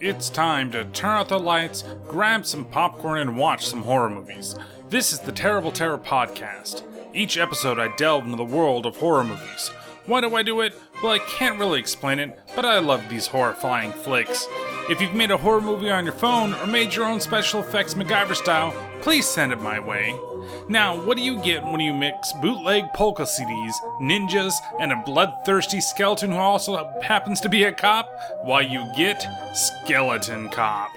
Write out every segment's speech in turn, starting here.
It's time to turn out the lights, grab some popcorn, and watch some horror movies. This is the Terrible Terror Podcast. Each episode, I delve into the world of horror movies. Why do I do it? Well, I can't really explain it, but I love these horrifying flicks. If you've made a horror movie on your phone or made your own special effects MacGyver style, please send it my way. Now, what do you get when you mix bootleg polka CDs, ninjas, and a bloodthirsty skeleton who also happens to be a cop? Why, you get Skeleton Cop.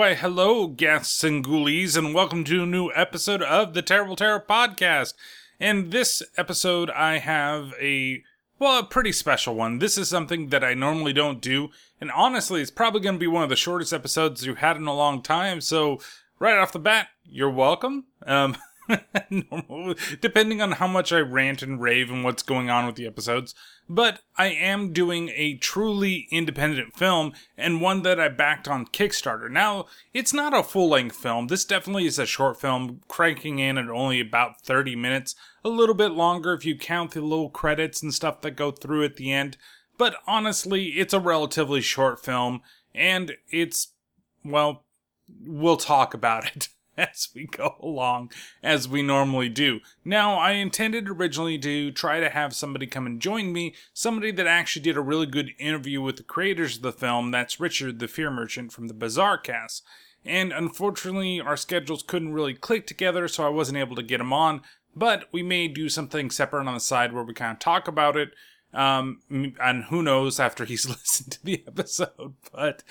Why, hello, guests and ghoulies, and welcome to a new episode of the Terrible Terror Podcast. In this episode, I have a, well, a pretty special one. This is something that I normally don't do, and honestly, it's probably going to be one of the shortest episodes you've had in a long time, so right off the bat, you're welcome. Um, normal, depending on how much I rant and rave and what's going on with the episodes. But I am doing a truly independent film and one that I backed on Kickstarter. Now, it's not a full length film. This definitely is a short film, cranking in at only about 30 minutes, a little bit longer if you count the little credits and stuff that go through at the end. But honestly, it's a relatively short film, and it's, well, we'll talk about it. as we go along, as we normally do. Now, I intended originally to try to have somebody come and join me, somebody that actually did a really good interview with the creators of the film. That's Richard, the Fear Merchant from the Bizarre Cast. And unfortunately, our schedules couldn't really click together, so I wasn't able to get him on. But we may do something separate on the side where we kind of talk about it. Um, and who knows after he's listened to the episode, but,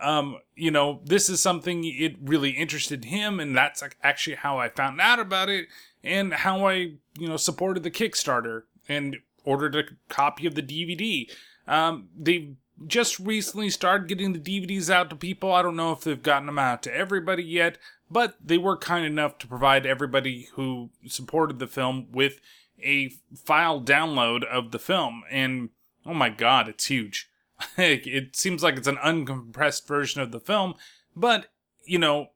um, you know, this is something it really interested him. And that's actually how I found out about it and how I, you know, supported the Kickstarter and ordered a copy of the DVD. Um, they just recently started getting the DVDs out to people. I don't know if they've gotten them out to everybody yet, but they were kind enough to provide everybody who supported the film with a file download of the film, and oh my god, it's huge. it seems like it's an uncompressed version of the film, but you know,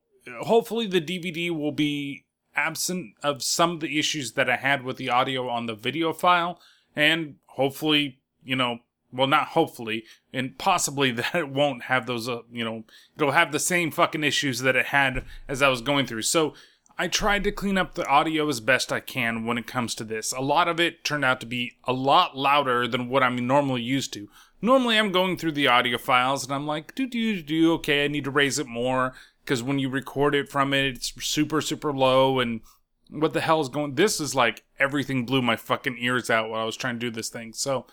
hopefully the DVD will be absent of some of the issues that I had with the audio on the video file, and hopefully, you know, well, not hopefully, and possibly that it won't have those, uh, you know, it'll have the same fucking issues that it had as I was going through. So I tried to clean up the audio as best I can when it comes to this. A lot of it turned out to be a lot louder than what I'm normally used to. Normally, I'm going through the audio files and I'm like, do, do, do, okay, I need to raise it more because when you record it from it, it's super, super low and what the hell is going this is like everything blew my fucking ears out while i was trying to do this thing so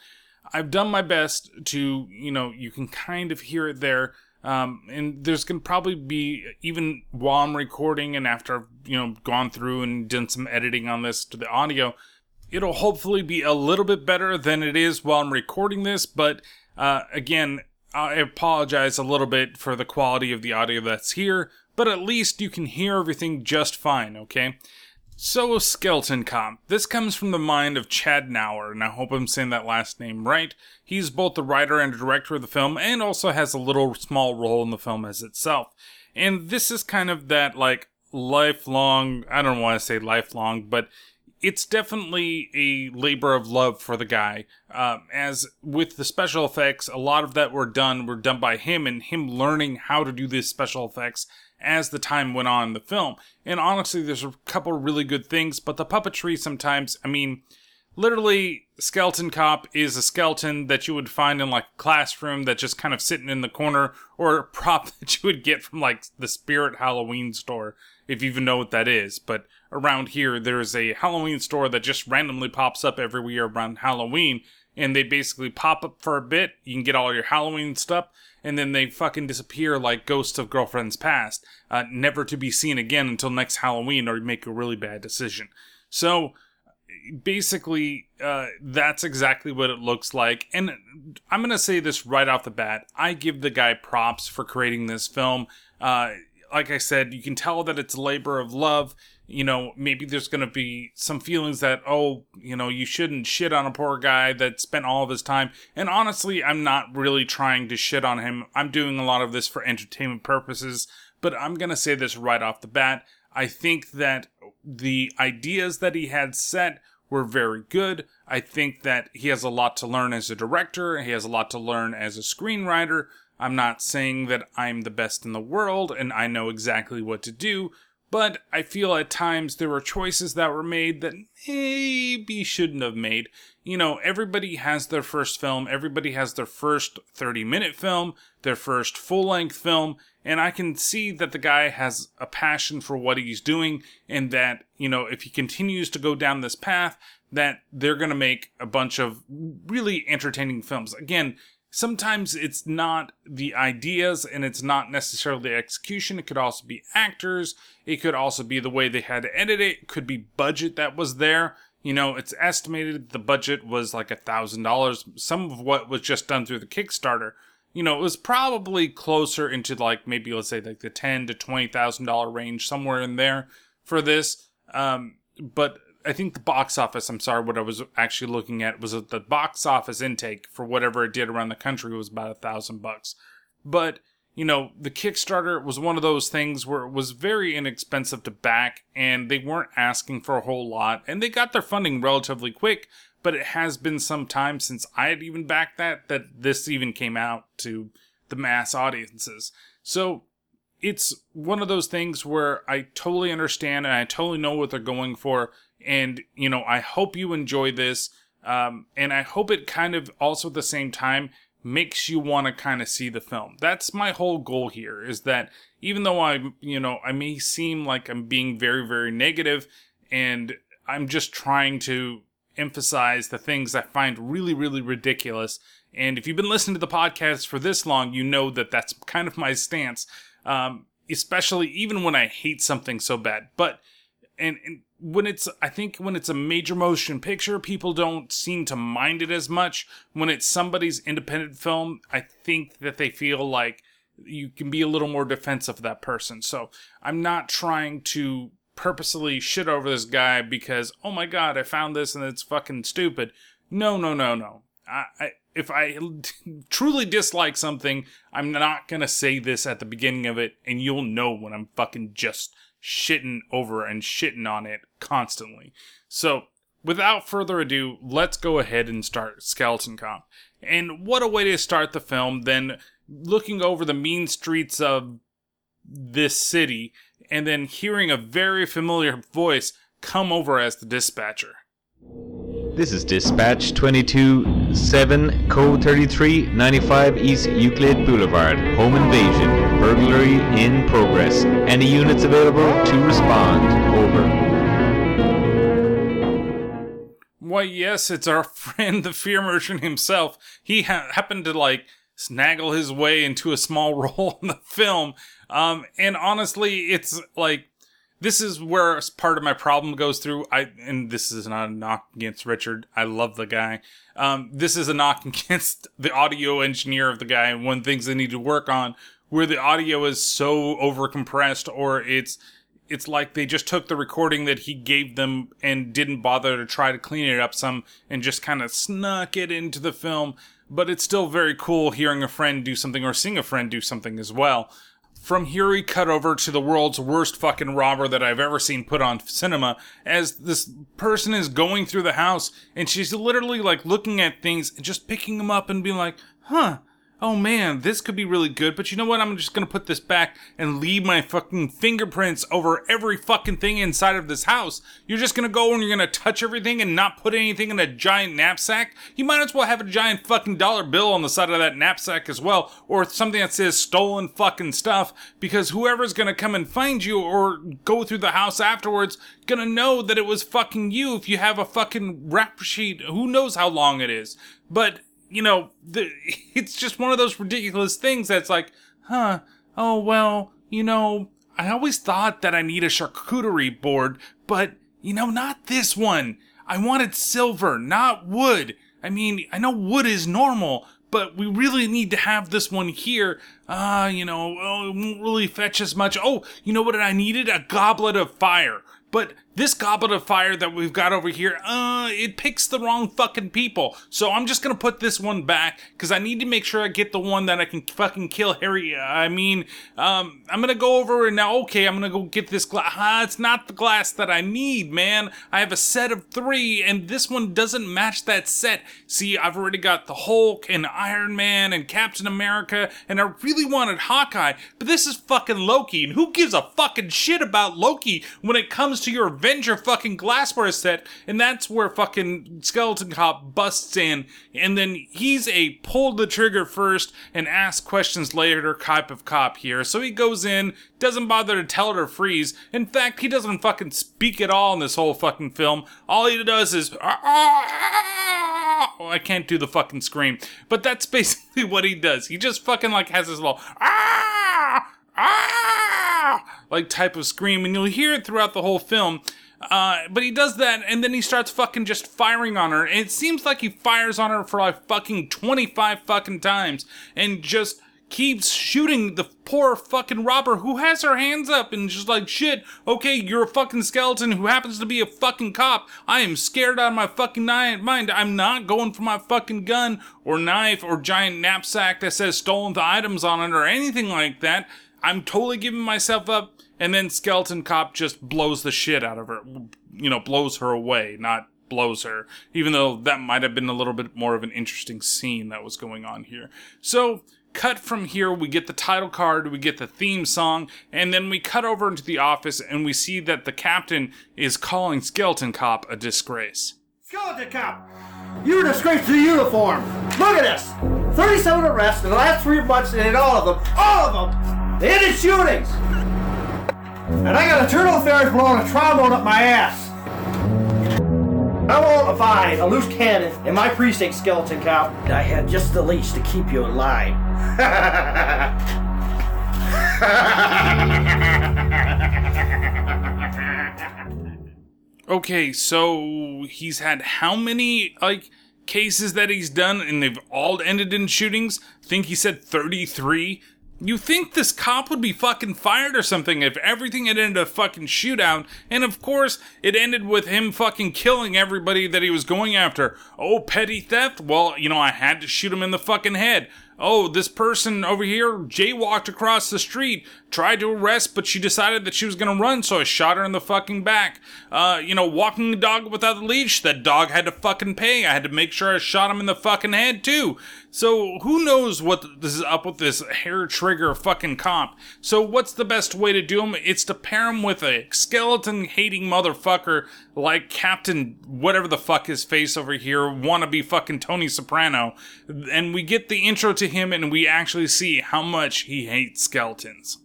i've done my best to you know you can kind of hear it there um, and there's gonna probably be even while I'm recording and after I've you know gone through and done some editing on this to the audio, it'll hopefully be a little bit better than it is while I'm recording this. But uh, again, I apologize a little bit for the quality of the audio that's here, but at least you can hear everything just fine. Okay. So, Skeleton Cop. This comes from the mind of Chad Nauer, and I hope I'm saying that last name right. He's both the writer and director of the film, and also has a little small role in the film as itself. And this is kind of that, like, lifelong, I don't want to say lifelong, but it's definitely a labor of love for the guy. Uh, as with the special effects, a lot of that were done were done by him, and him learning how to do these special effects as the time went on in the film. And honestly, there's a couple really good things, but the puppetry sometimes, I mean, literally, Skeleton Cop is a skeleton that you would find in like a classroom that's just kind of sitting in the corner, or a prop that you would get from like the Spirit Halloween store, if you even know what that is. But around here, there's a Halloween store that just randomly pops up every year around Halloween, and they basically pop up for a bit. You can get all your Halloween stuff, and then they fucking disappear like ghosts of girlfriends past, uh, never to be seen again until next Halloween or you make a really bad decision. So, basically, uh, that's exactly what it looks like. And I'm to say this right off the bat. I give the guy props for creating this film. Uh, like I said, you can tell that it's a labor of love. You know, maybe there's going to be some feelings that, oh, you know, you shouldn't shit on a poor guy that spent all of his time. And honestly, I'm not really trying to shit on him. I'm doing a lot of this for entertainment purposes. But I'm going to say this right off the bat. I think that the ideas that he had set were very good. I think that he has a lot to learn as a director. He has a lot to learn as a screenwriter. I'm not saying that I'm the best in the world and I know exactly what to do, but I feel at times there were choices that were made that maybe shouldn't have made. You know, everybody has their first film, everybody has their first 30 minute film, their first full length film, and I can see that the guy has a passion for what he's doing and that, you know, if he continues to go down this path, that they're going to make a bunch of really entertaining films. Again, sometimes it's not the ideas and it's not necessarily the execution. It could also be actors. It could also be the way they had to edit it. It could be budget that was there. You know, it's estimated the budget was like a thousand dollars. Some of what was just done through the Kickstarter. You know, it was probably closer into like maybe let's say like the ten to twenty thousand dollar range, somewhere in there for this. Um, but I think the box office, I'm sorry, what I was actually looking at was the box office intake for whatever it did around the country was about a thousand bucks. But, you know, the Kickstarter was one of those things where it was very inexpensive to back and they weren't asking for a whole lot and they got their funding relatively quick, but it has been some time since I had even backed that, that this even came out to the mass audiences. So it's one of those things where I totally understand and I totally know what they're going for and, you know, I hope you enjoy this. Um, and I hope it kind of also at the same time makes you want to kind of see the film. That's my whole goal here is that even though I, you know, I may seem like I'm being very, very negative and I'm just trying to emphasize the things I find really, really ridiculous. And if you've been listening to the podcast for this long, you know that that's kind of my stance. Um, especially even when I hate something so bad. But, and, and when it's I think when it's a major motion picture, people don't seem to mind it as much. When it's somebody's independent film, I think that they feel like you can be a little more defensive of that person. So I'm not trying to purposely shit over this guy because oh my god, I found this and it's fucking stupid. No, no, no, no. I, I if I truly dislike something, I'm not gonna say this at the beginning of it, and you'll know when I'm fucking just shitting over and shitting on it constantly. So, without further ado, let's go ahead and start Skeleton Cop. And what a way to start the film than looking over the mean streets of this city and then hearing a very familiar voice come over as the dispatcher. This is Dispatch 22 7 Code 33 95 East Euclid Boulevard. Home invasion. Burglary in progress. Any units available to respond. Over. Why, yes, it's our friend, the fear merchant himself. He ha- happened to, like, snaggle his way into a small role in the film. Um, and honestly, it's like this is where part of my problem goes through. I and this is not a knock against Richard. I love the guy. Um, this is a knock against the audio engineer of the guy and one things they need to work on, where the audio is so overcompressed or it's it's like they just took the recording that he gave them and didn't bother to try to clean it up some and just kind of snuck it into the film. But it's still very cool hearing a friend do something or seeing a friend do something as well. From here, we cut over to the world's worst fucking robber that I've ever seen put on cinema as this person is going through the house and she's literally like looking at things and just picking them up and being like, huh, oh man, this could be really good, but you know what? I'm just gonna put this back and leave my fucking fingerprints over every fucking thing inside of this house. You're just gonna go and you're gonna touch everything and not put anything in a giant knapsack? You might as well have a giant fucking dollar bill on the side of that knapsack as well, or something that says stolen fucking stuff, because whoever's gonna come and find you or go through the house afterwards gonna know that it was fucking you if you have a fucking rap sheet. Who knows how long it is. But you know, the, it's just one of those ridiculous things that's like, huh, oh, well, you know, I always thought that I need a charcuterie board, but, you know, not this one. I wanted silver, not wood. I mean, I know wood is normal, but we really need to have this one here. Ah, uh, you know, oh, it won't really fetch as much. Oh, you know what I needed? A goblet of fire. But this goblet of fire that we've got over here, uh, it picks the wrong fucking people. So I'm just gonna put this one back because I need to make sure I get the one that I can fucking kill Harry. I mean, um, I'm gonna go over and now, okay, I'm gonna go get this glass. Ah, it's not the glass that I need, man. I have a set of three, and this one doesn't match that set. See, I've already got the Hulk and Iron Man and Captain America, and I really wanted Hawkeye, but this is fucking Loki, and who gives a fucking shit about Loki when it comes to your Avenger fucking glassware set, and that's where fucking Skeleton Cop busts in, and then he's a pull the trigger first and ask questions later type of cop here. So he goes in, doesn't bother to tell her to freeze. In fact, he doesn't fucking speak at all in this whole fucking film. All he does is. Oh, I can't do the fucking scream, but that's basically what he does. He just fucking like has this little ah ah like type of scream, and you'll hear it throughout the whole film. Uh, but he does that, and then he starts fucking just firing on her. And it seems like he fires on her for like fucking 25 fucking times and just keeps shooting the poor fucking robber who has her hands up and just like, shit, okay, you're a fucking skeleton who happens to be a fucking cop. I am scared out of my fucking mind. I'm not going for my fucking gun or knife or giant knapsack that says stolen the items on it or anything like that. I'm totally giving myself up and then Skeleton Cop just blows the shit out of her. You know, blows her away, not blows her. Even though that might have been a little bit more of an interesting scene that was going on here. So, cut from here, we get the title card, we get the theme song, and then we cut over into the office and we see that the captain is calling Skeleton Cop a disgrace. Skeleton Cop! You're a disgrace to the uniform! Look at this! 37 arrests in the last three months, and in all of them, all of them, they ended shootings! And I got a turtle affairs blowing a trombone up my ass. I won't abide a loose cannon in my precinct, skeleton cop. I had just the leash to keep you in line. okay, so he's had how many like cases that he's done and they've all ended in shootings? I think he said 33. You think this cop would be fucking fired or something if everything had ended a fucking shootout, and of course, it ended with him fucking killing everybody that he was going after. Oh, petty theft? Well, you know, I had to shoot him in the fucking head oh, this person over here jaywalked across the street, tried to arrest, but she decided that she was gonna run, so I shot her in the fucking back. Uh, you know, walking a dog without a leash, that dog had to fucking pay. I had to make sure I shot him in the fucking head too. So who knows what this is up with this hair trigger fucking comp. So what's the best way to do him? It's to pair him with a skeleton hating motherfucker like Captain whatever the fuck his face over here, wanna be fucking Tony Soprano. And we get the intro to him and we actually see how much he hates skeletons.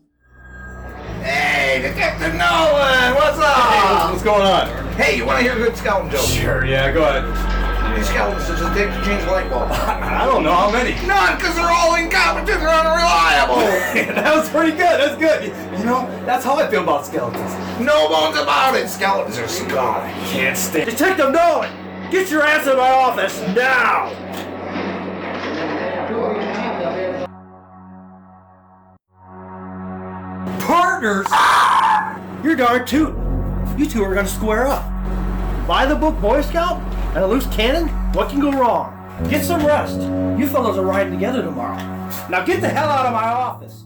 Hey, Detective Nolan, what's up? Hey, what's, what's going on? Hey, you want to hear a good skeleton joke? Sure, yeah, go ahead. These skeletons just take to change light bulbs. I don't know how many. None, because they're all incompetent and unreliable. that was pretty good. That's good. You know, that's how I feel about skeletons. No bones about it. Skeletons are scum. I can't stand. It. Detective Nolan, get your ass in my office now. Partners? You're darn tootin'. You two are gonna square up. By the book Boy Scout and a loose cannon? What can go wrong? Get some rest. You fellows are riding together tomorrow. Now get the hell out of my office.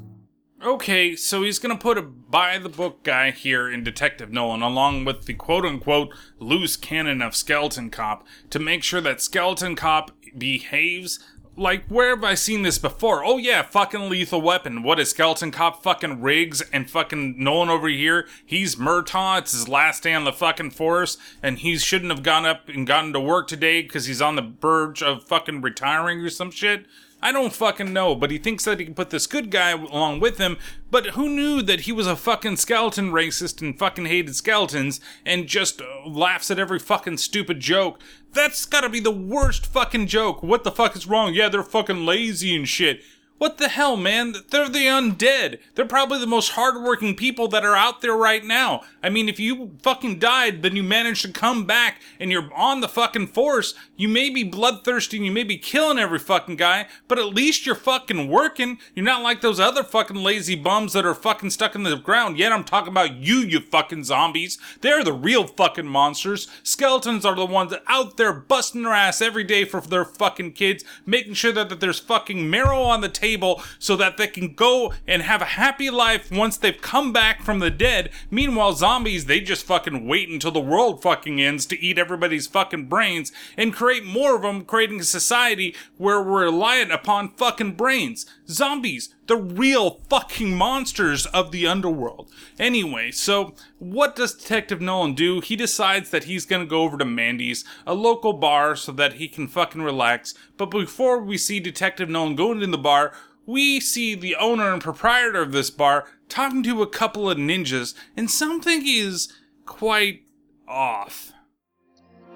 Okay, so he's gonna put a by the book guy here in Detective Nolan, along with the quote unquote loose cannon of Skeleton Cop, to make sure that Skeleton Cop behaves like, where have I seen this before? Oh yeah, fucking Lethal Weapon. What is Skeleton Cop fucking Riggs and fucking Nolan over here? He's Murtaugh. It's his last day on the fucking force, and he shouldn't have gone up and gotten to work today because he's on the verge of fucking retiring or some shit. I don't fucking know, but he thinks that he can put this good guy along with him. But who knew that he was a fucking skeleton racist and fucking hated skeletons and just uh, laughs at every fucking stupid joke? That's gotta be the worst fucking joke. What the fuck is wrong? Yeah, they're fucking lazy and shit. What the hell, man? They're the undead. They're probably the most hardworking people that are out there right now. I mean, if you fucking died, then you managed to come back and you're on the fucking force, you may be bloodthirsty and you may be killing every fucking guy, but at least you're fucking working. You're not like those other fucking lazy bums that are fucking stuck in the ground. Yet I'm talking about you, you fucking zombies. They're the real fucking monsters. Skeletons are the ones out there busting their ass every day for their fucking kids, making sure that, that there's fucking marrow on the table so that they can go and have a happy life once they've come back from the dead. Meanwhile, zombies, they just fucking wait until the world fucking ends to eat everybody's fucking brains and create more of them, creating a society where we're reliant upon fucking brains. Zombies, the real fucking monsters of the underworld. Anyway, so what does Detective Nolan do? He decides that he's gonna go over to Mandy's, a local bar, so that he can fucking relax. But before we see Detective Nolan go into the bar, we see the owner and proprietor of this bar talking to a couple of ninjas, and something is quite off.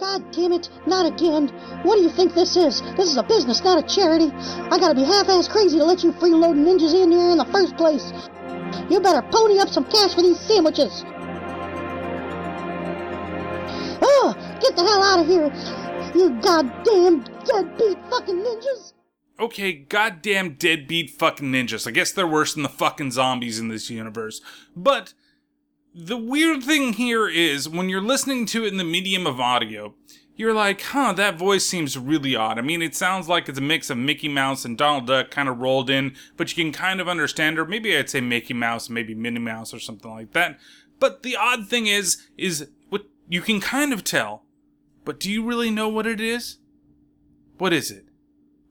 God damn it, not again. What do you think this is? This is a business, not a charity. I gotta be half-ass crazy to let you freeloading ninjas in here in the first place. You better pony up some cash for these sandwiches. Oh, get the hell out of here, you goddamn deadbeat fucking ninjas. Okay, goddamn deadbeat fucking ninjas. I guess they're worse than the fucking zombies in this universe. But the weird thing here is when you're listening to it in the medium of audio, you're like, huh, that voice seems really odd. I mean, it sounds like it's a mix of Mickey Mouse and Donald Duck kind of rolled in, but you can kind of understand, or maybe I'd say Mickey Mouse, maybe Minnie Mouse, or something like that. But the odd thing is, is what you can kind of tell, but do you really know what it is? What is it?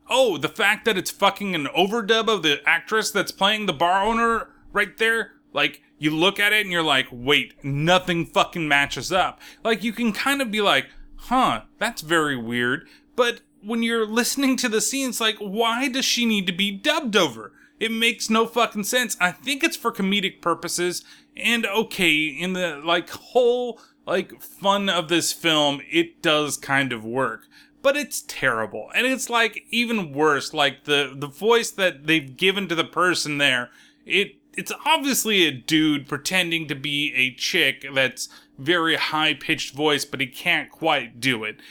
Oh, the fact that it's fucking an overdub of the actress that's playing the bar owner right there? Like, you look at it and you're like, wait, nothing fucking matches up. Like, you can kind of be like, huh, that's very weird. But when you're listening to the scene, it's like, why does she need to be dubbed over? It makes no fucking sense. I think it's for comedic purposes. And okay, in the like whole like fun of this film, it does kind of work. But it's terrible. And it's like even worse, like the the voice that they've given to the person there, it it's obviously a dude pretending to be a chick that's very high pitched voice, but he can't quite do it.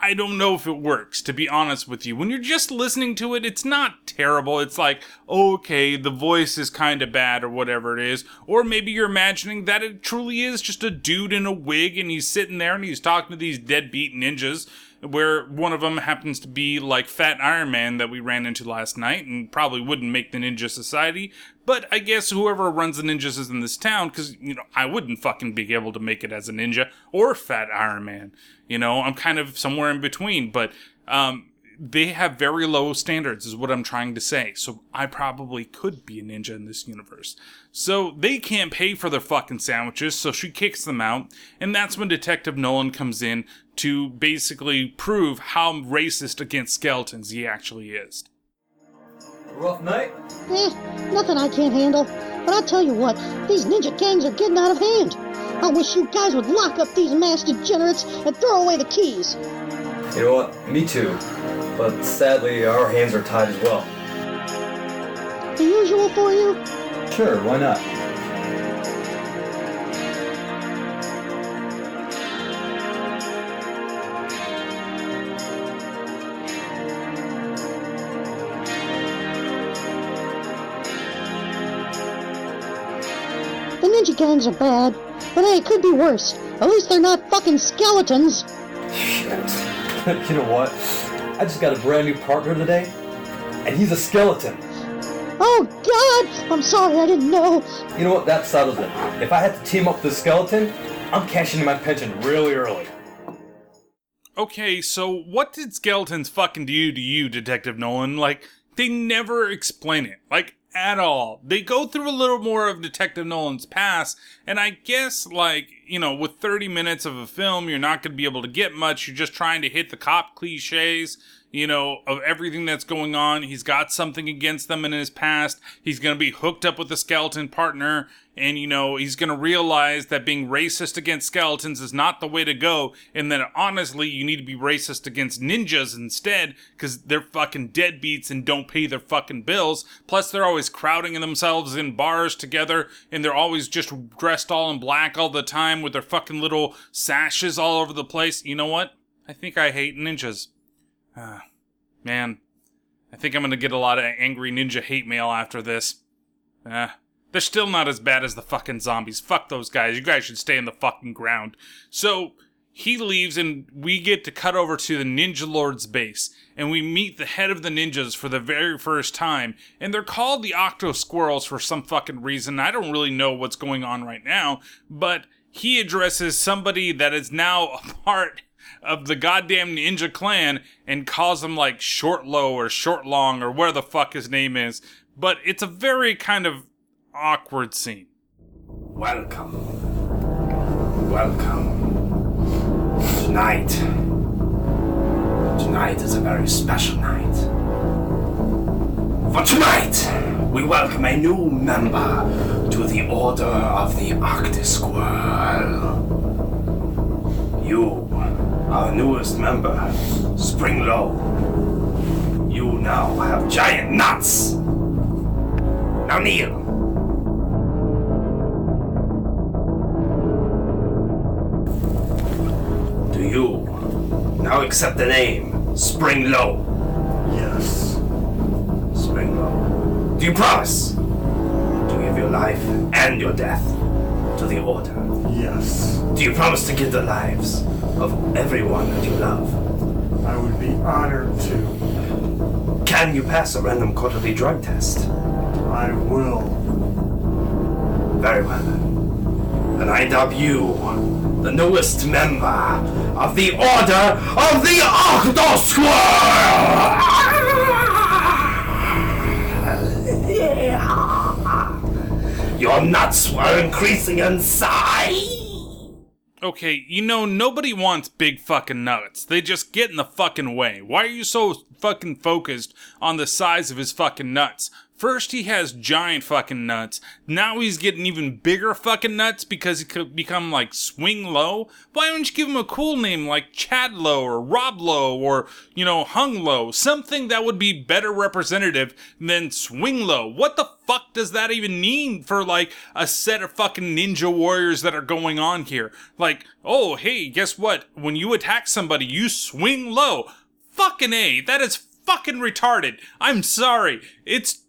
I don't know if it works, to be honest with you. When you're just listening to it, it's not terrible. It's like, okay, the voice is kind of bad or whatever it is. Or maybe you're imagining that it truly is just a dude in a wig and he's sitting there and he's talking to these deadbeat ninjas where one of them happens to be like Fat Iron Man that we ran into last night and probably wouldn't make the Ninja Society. But I guess whoever runs the ninjas is in this town because, you know, I wouldn't fucking be able to make it as a ninja or Fat Iron Man. You know, I'm kind of somewhere in between, but, um, they have very low standards is what I'm trying to say. So I probably could be a ninja in this universe. So they can't pay for their fucking sandwiches, so she kicks them out. And that's when Detective Nolan comes in to basically prove how racist against skeletons he actually is. Rough night? Eh, nothing I can't handle. But I'll tell you what, these ninja gangs are getting out of hand. I wish you guys would lock up these mass degenerates and throw away the keys. You know what? Me too. But sadly, our hands are tied as well. The usual for you? Sure, why not? The are bad, but hey, it could be worse. At least they're not fucking skeletons. Shit. you know what? I just got a brand new partner today, and he's a skeleton. Oh God! I'm sorry, I didn't know. You know what? That settles it. If I had to team up with a skeleton, I'm cashing in my pension really early. Okay, so what did skeletons fucking do to you, Detective Nolan? Like, they never explain it. Like, at all. They go through a little more of Detective Nolan's past, and I guess, like, you know, with 30 minutes of a film, you're not going to be able to get much. You're just trying to hit the cop cliches, you know, of everything that's going on. He's got something against them in his past. He's going to be hooked up with a skeleton partner. And, you know, he's going to realize that being racist against skeletons is not the way to go. And that honestly, you need to be racist against ninjas instead because they're fucking deadbeats and don't pay their fucking bills. Plus, they're always crowding themselves in bars together and they're always just dressed all in black all the time with their fucking little sashes all over the place. You know what? I think I hate ninjas. Ah, man, I think I'm gonna get a lot of angry ninja hate mail after this. Ah, they're still not as bad as the fucking zombies. Fuck those guys. You guys should stay in the fucking ground. So he leaves, and we get to cut over to the Ninja Lord's base, and we meet the head of the ninjas for the very first time. And they're called the Octo Squirrels for some fucking reason. I don't really know what's going on right now, but he addresses somebody that is now a part of the goddamn ninja clan and calls him like short low or short long or where the fuck his name is. But it's a very kind of awkward scene. Welcome. Welcome. Tonight. Tonight is a very special night. For tonight, we welcome a new member to the Order of the Octosquirrel. You, our newest member, Swing Low. You now have giant nuts. Now kneel. Do you now accept the name Swing Low? Yes. Swing Low. Do you promise to give your life and your death to the Order? Yes. Do you promise to give the lives of everyone that you love? I would be honored to. Can you pass a random quarterly drug test? I will. Very well then. And I dub you the newest member of the Order of the Octosquirrel! Your nuts were increasing in size! Okay, you know, nobody wants big fucking nuts. They just get in the fucking way. Why are you so fucking focused on the size of his fucking nuts? First, he has giant fucking nuts. Now he's getting even bigger fucking nuts because he could become like Swing Low. Why don't you give him a cool name like Chad Low or Rob Low or, you know, Hung Low? Something that would be better representative than Swing Low. What the fuck does that even mean for like a set of fucking ninja warriors that are going on here? Like, oh, hey, guess what? When you attack somebody, you swing low. Fucking A, that is fucking retarded. I'm sorry. It's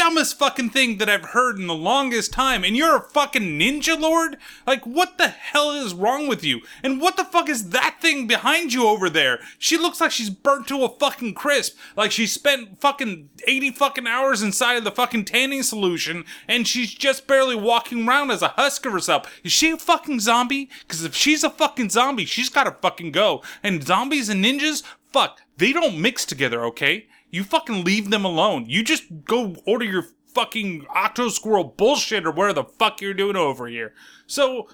dumbest fucking thing that I've heard in the longest time. And you're a fucking ninja lord? Like, what the hell is wrong with you? And what the fuck is that thing behind you over there? She looks like she's burnt to a fucking crisp. Like she spent fucking 80 fucking hours inside of the fucking tanning solution and she's just barely walking around as a husk of herself. Is she a fucking zombie? Because if she's a fucking zombie, she's gotta fucking go. And zombies and ninjas, fuck, they don't mix together, okay? You fucking leave them alone. You just go order your fucking Octo Squirrel bullshit or whatever the fuck you're doing over here. So,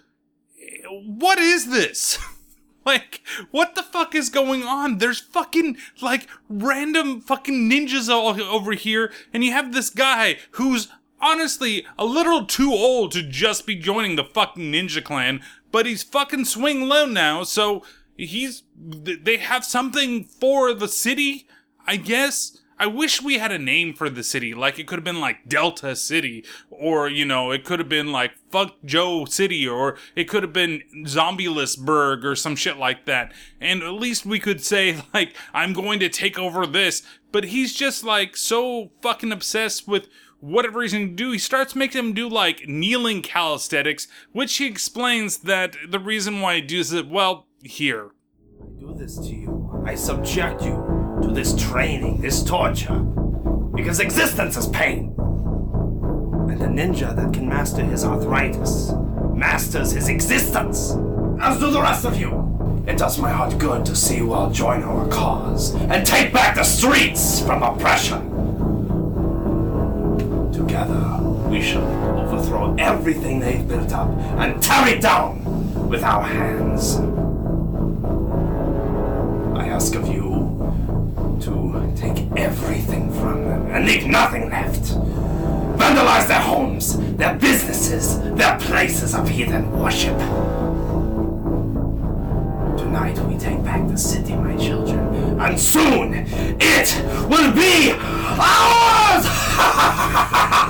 what is this? like, what the fuck is going on? There's fucking, like, random fucking ninjas all over here, and you have this guy who's honestly a little too old to just be joining the fucking ninja clan, but he's fucking swing low now, so he's, they have something for the city, I guess. I wish we had a name for the city. Like it could have been like Delta City, or you know, it could have been like Fuck Joe City, or it could have been Zombielessburg or some shit like that. And at least we could say like, I'm going to take over this. But he's just like so fucking obsessed with whatever he's going to do. He starts making him do like kneeling calisthenics, which he explains that the reason why he does it well here. I do this to you. I subject you to this training, this torture. Because existence is pain. And a ninja that can master his arthritis masters his existence. As do the rest of you. It does my heart good to see you all join our cause and take back the streets from oppression. Together, we shall overthrow everything they've built up and tear it down with our hands. I ask of you and take everything from them and leave nothing left. Vandalize their homes, their businesses, their places of heathen worship. Tonight we take back the city, my children, and soon it will be ours!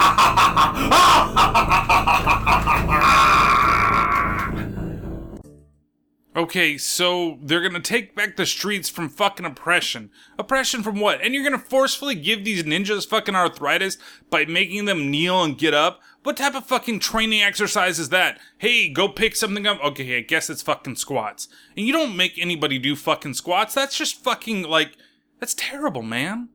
Okay, so they're gonna take back the streets from fucking oppression. Oppression from what? And you're gonna forcefully give these ninjas fucking arthritis by making them kneel and get up? What type of fucking training exercise is that? Hey, go pick something up. Okay, I guess it's fucking squats. And you don't make anybody do fucking squats. That's just fucking like, that's terrible, man.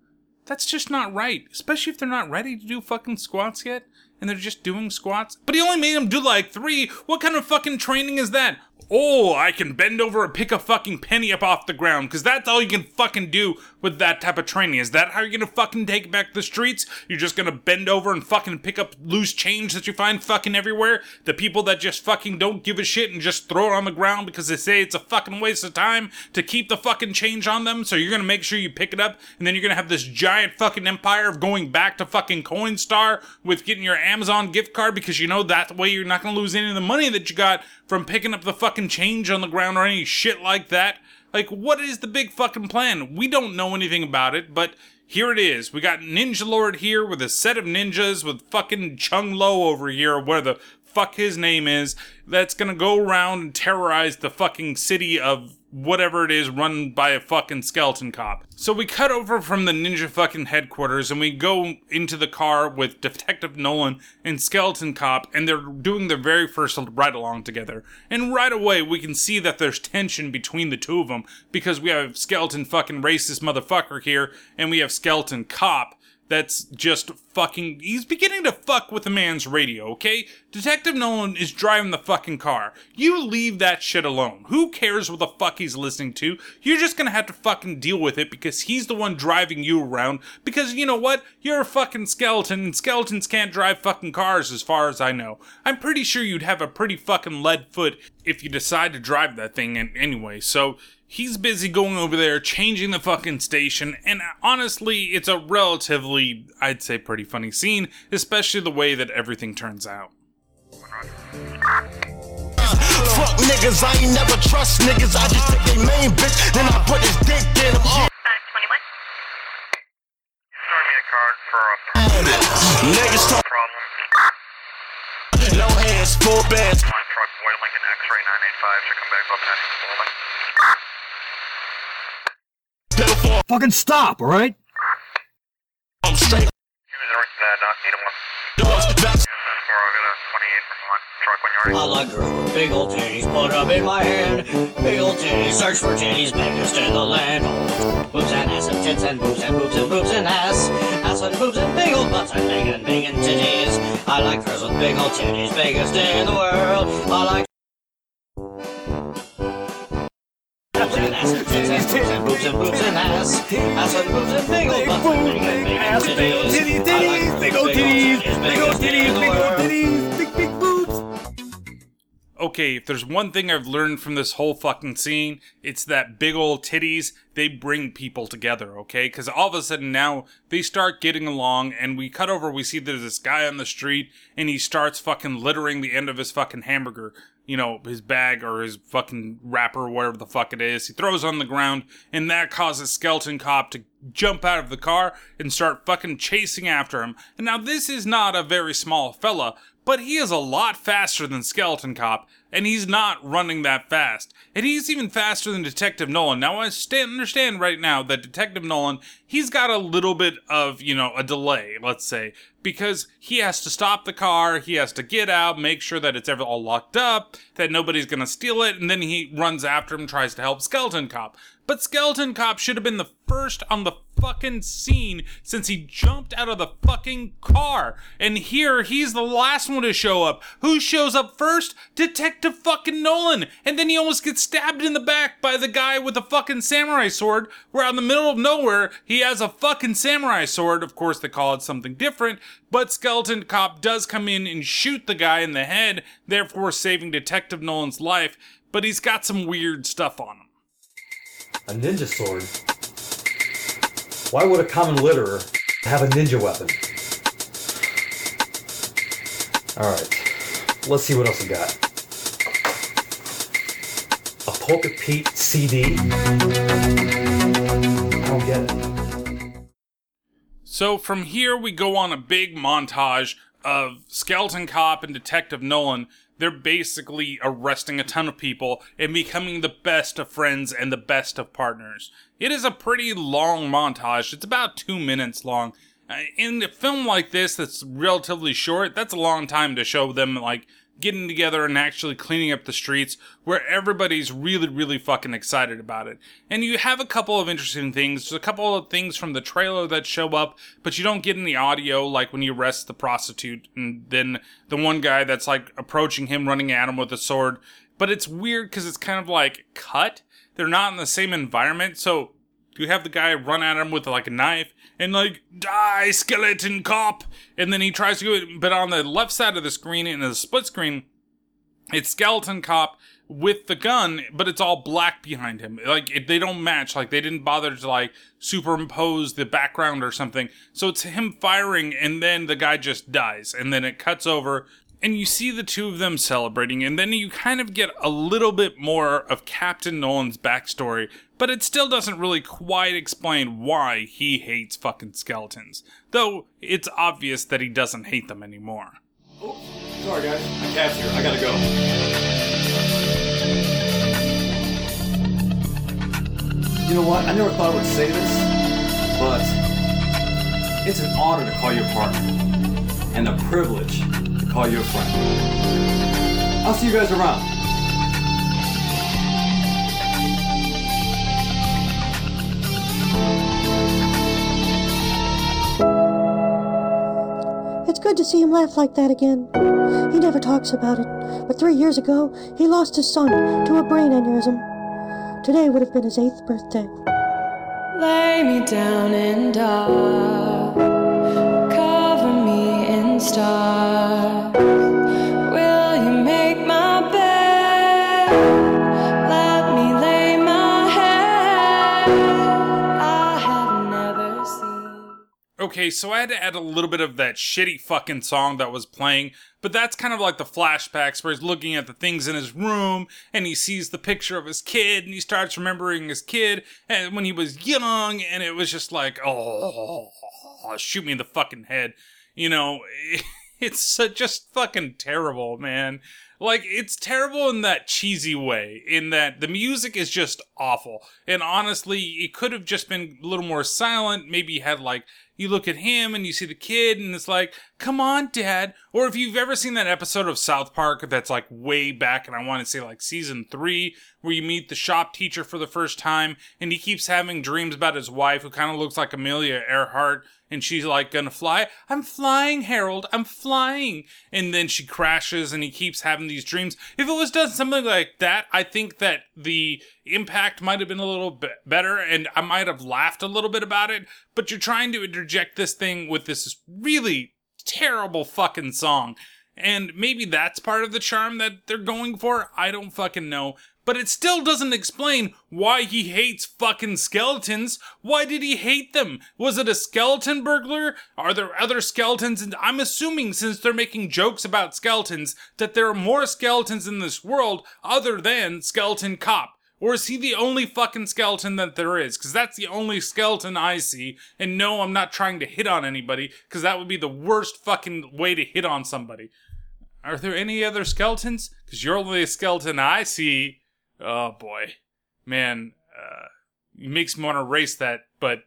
That's just not right. Especially if they're not ready to do fucking squats yet and they're just doing squats. But he only made them do like three. What kind of fucking training is that? Oh, I can bend over and pick a fucking penny up off the ground, because that's all you can fucking do with that type of training. Is that how you're gonna fucking take back the streets? You're just gonna bend over and fucking pick up loose change that you find fucking everywhere? The people that just fucking don't give a shit and just throw it on the ground because they say it's a fucking waste of time to keep the fucking change on them, so you're gonna make sure you pick it up, and then you're gonna have this giant fucking empire of going back to fucking Coinstar with getting your Amazon gift card because you know that way you're not gonna lose any of the money that you got from picking up the fucking change on the ground or any shit like that. Like, what is the big fucking plan? We don't know anything about it, but here it is. We got Ninja Lord here with a set of ninjas with fucking Chung Lo over here, where the fuck his name is, that's gonna go around and terrorize the fucking city of whatever it is run by a fucking skeleton cop. So we cut over from the ninja fucking headquarters and we go into the car with Detective Nolan and Skeleton Cop and they're doing their very first ride along together. And right away we can see that there's tension between the two of them because we have Skeleton fucking racist motherfucker here and we have Skeleton Cop that's just fucking. He's beginning to fuck with the man's radio, okay? Detective Nolan is driving the fucking car. You leave that shit alone. Who cares what the fuck he's listening to? You're just gonna have to fucking deal with it because he's the one driving you around. Because you know what? You're a fucking skeleton, and skeletons can't drive fucking cars as far as I know. I'm pretty sure you'd have a pretty fucking lead foot if you decide to drive that thing in- anyway, so he's busy going over there changing the fucking station and honestly it's a relatively i'd say pretty funny scene especially the way that everything turns out Fuck niggas, I ain't never trust niggas. I just take their main bitch, then I put his dick in them. Niggas talk problem. no hands, full bands. Line truck, Boy Lincoln X-ray 985 should come back up next. From stop, all right? you're I like with big old titties, put in my hand. Big old titties, search for titties, biggest in the land. Boobs and ass and tits and boobs and boobs and boobs and ass. Ass and boobs and big old butts and big and big and titties. I like girls with big old titties, biggest in the world. I like okay, if there's one thing I've learned from this whole fucking scene, it's that big old titties, they bring people together, okay? Because all of a sudden now they start getting along, and we cut over, we see there's this guy on the street, and he starts fucking littering the end of his fucking hamburger. You know, his bag or his fucking wrapper, whatever the fuck it is. He throws on the ground, and that causes Skeleton Cop to jump out of the car and start fucking chasing after him. And now this is not a very small fella, but he is a lot faster than Skeleton Cop, and he's not running that fast. And he's even faster than Detective Nolan. Now, I stand, understand right now that Detective Nolan, he's got a little bit of, you know, a delay, let's say, because he has to stop the car, he has to get out, make sure that it's ever all locked up, that nobody's gonna steal it, and then he runs after him, tries to help Skeleton Cop. But Skeleton Cop should have been the first on the fucking scene since he jumped out of the fucking car. And here he's the last one to show up. Who shows up first? Detective fucking Nolan. And then he almost gets stabbed in the back by the guy with the fucking samurai sword. Where out in the middle of nowhere, he has a fucking samurai sword. Of course, they call it something different. But Skeleton Cop does come in and shoot the guy in the head, therefore saving Detective Nolan's life. But he's got some weird stuff on him. A ninja sword? Why would a common litterer have a ninja weapon. Alright, let's see what else we got. A Polka Pete CD? I don't get it. So from here, we go on a big montage of Skeleton Cop and Detective Nolan. They're basically arresting a ton of people and becoming the best of friends and the best of partners. It is a pretty long montage. It's about two minutes long. Uh, In a film like this that's relatively short, that's a long time to show them like getting together and actually cleaning up the streets where everybody's really, really fucking excited about it. And you have a couple of interesting things. There's a couple of things from the trailer that show up, but you don't get any audio, like when you arrest the prostitute and then the one guy that's like approaching him, running at him with a sword. But it's weird because it's kind of like cut. They're not in the same environment, so you have the guy run at him with like a knife and like die skeleton cop! And then he tries to it but on the left side of the screen in the split screen it's skeleton cop with the gun but it's all black behind him. Like it, they don't match. Like they didn't bother to like superimpose the background or something. So it's him firing and then the guy just dies and then it cuts over and you see the two of them celebrating, and then you kind of get a little bit more of Captain Nolan's backstory, but it still doesn't really quite explain why he hates fucking skeletons. Though it's obvious that he doesn't hate them anymore. Oh, Sorry, guys. My cab's here. I gotta go. You know what? I never thought I would say this, but it's an honor to call you a partner, and the privilege to call you a friend. I'll see you guys around. It's good to see him laugh like that again. He never talks about it, but three years ago, he lost his son to a brain aneurysm. Today would have been his eighth birthday. Lay me down and dark. Okay, so I had to add a little bit of that shitty fucking song that was playing, but that's kind of like the flashbacks where he's looking at the things in his room and he sees the picture of his kid and he starts remembering his kid and when he was young and it was just like, oh, shoot me in the fucking head. You know, it's just fucking terrible, man. Like, it's terrible in that cheesy way, in that the music is just awful. And honestly, it could have just been a little more silent. Maybe had, like, you look at him and you see the kid, and it's like, come on, dad. Or if you've ever seen that episode of South Park that's like way back, and I want to say like season three, where you meet the shop teacher for the first time, and he keeps having dreams about his wife, who kind of looks like Amelia Earhart, and she's like gonna fly. I'm flying, Harold. I'm flying. And then she crashes, and he keeps having these dreams. If it was done something like that, I think that the impact might have been a little bit better, and I might have laughed a little bit about it. But you're trying to interject this thing with this really terrible fucking song. And maybe that's part of the charm that they're going for. I don't fucking know. But it still doesn't explain why he hates fucking skeletons. Why did he hate them? Was it a skeleton burglar? Are there other skeletons? And I'm assuming since they're making jokes about skeletons that there are more skeletons in this world other than Skeleton Cop. Or is he the only fucking skeleton that there is? Because that's the only skeleton I see. And no, I'm not trying to hit on anybody, because that would be the worst fucking way to hit on somebody. Are there any other skeletons? Because you're only a skeleton I see. Oh boy. Man, uh, makes me want to erase that, but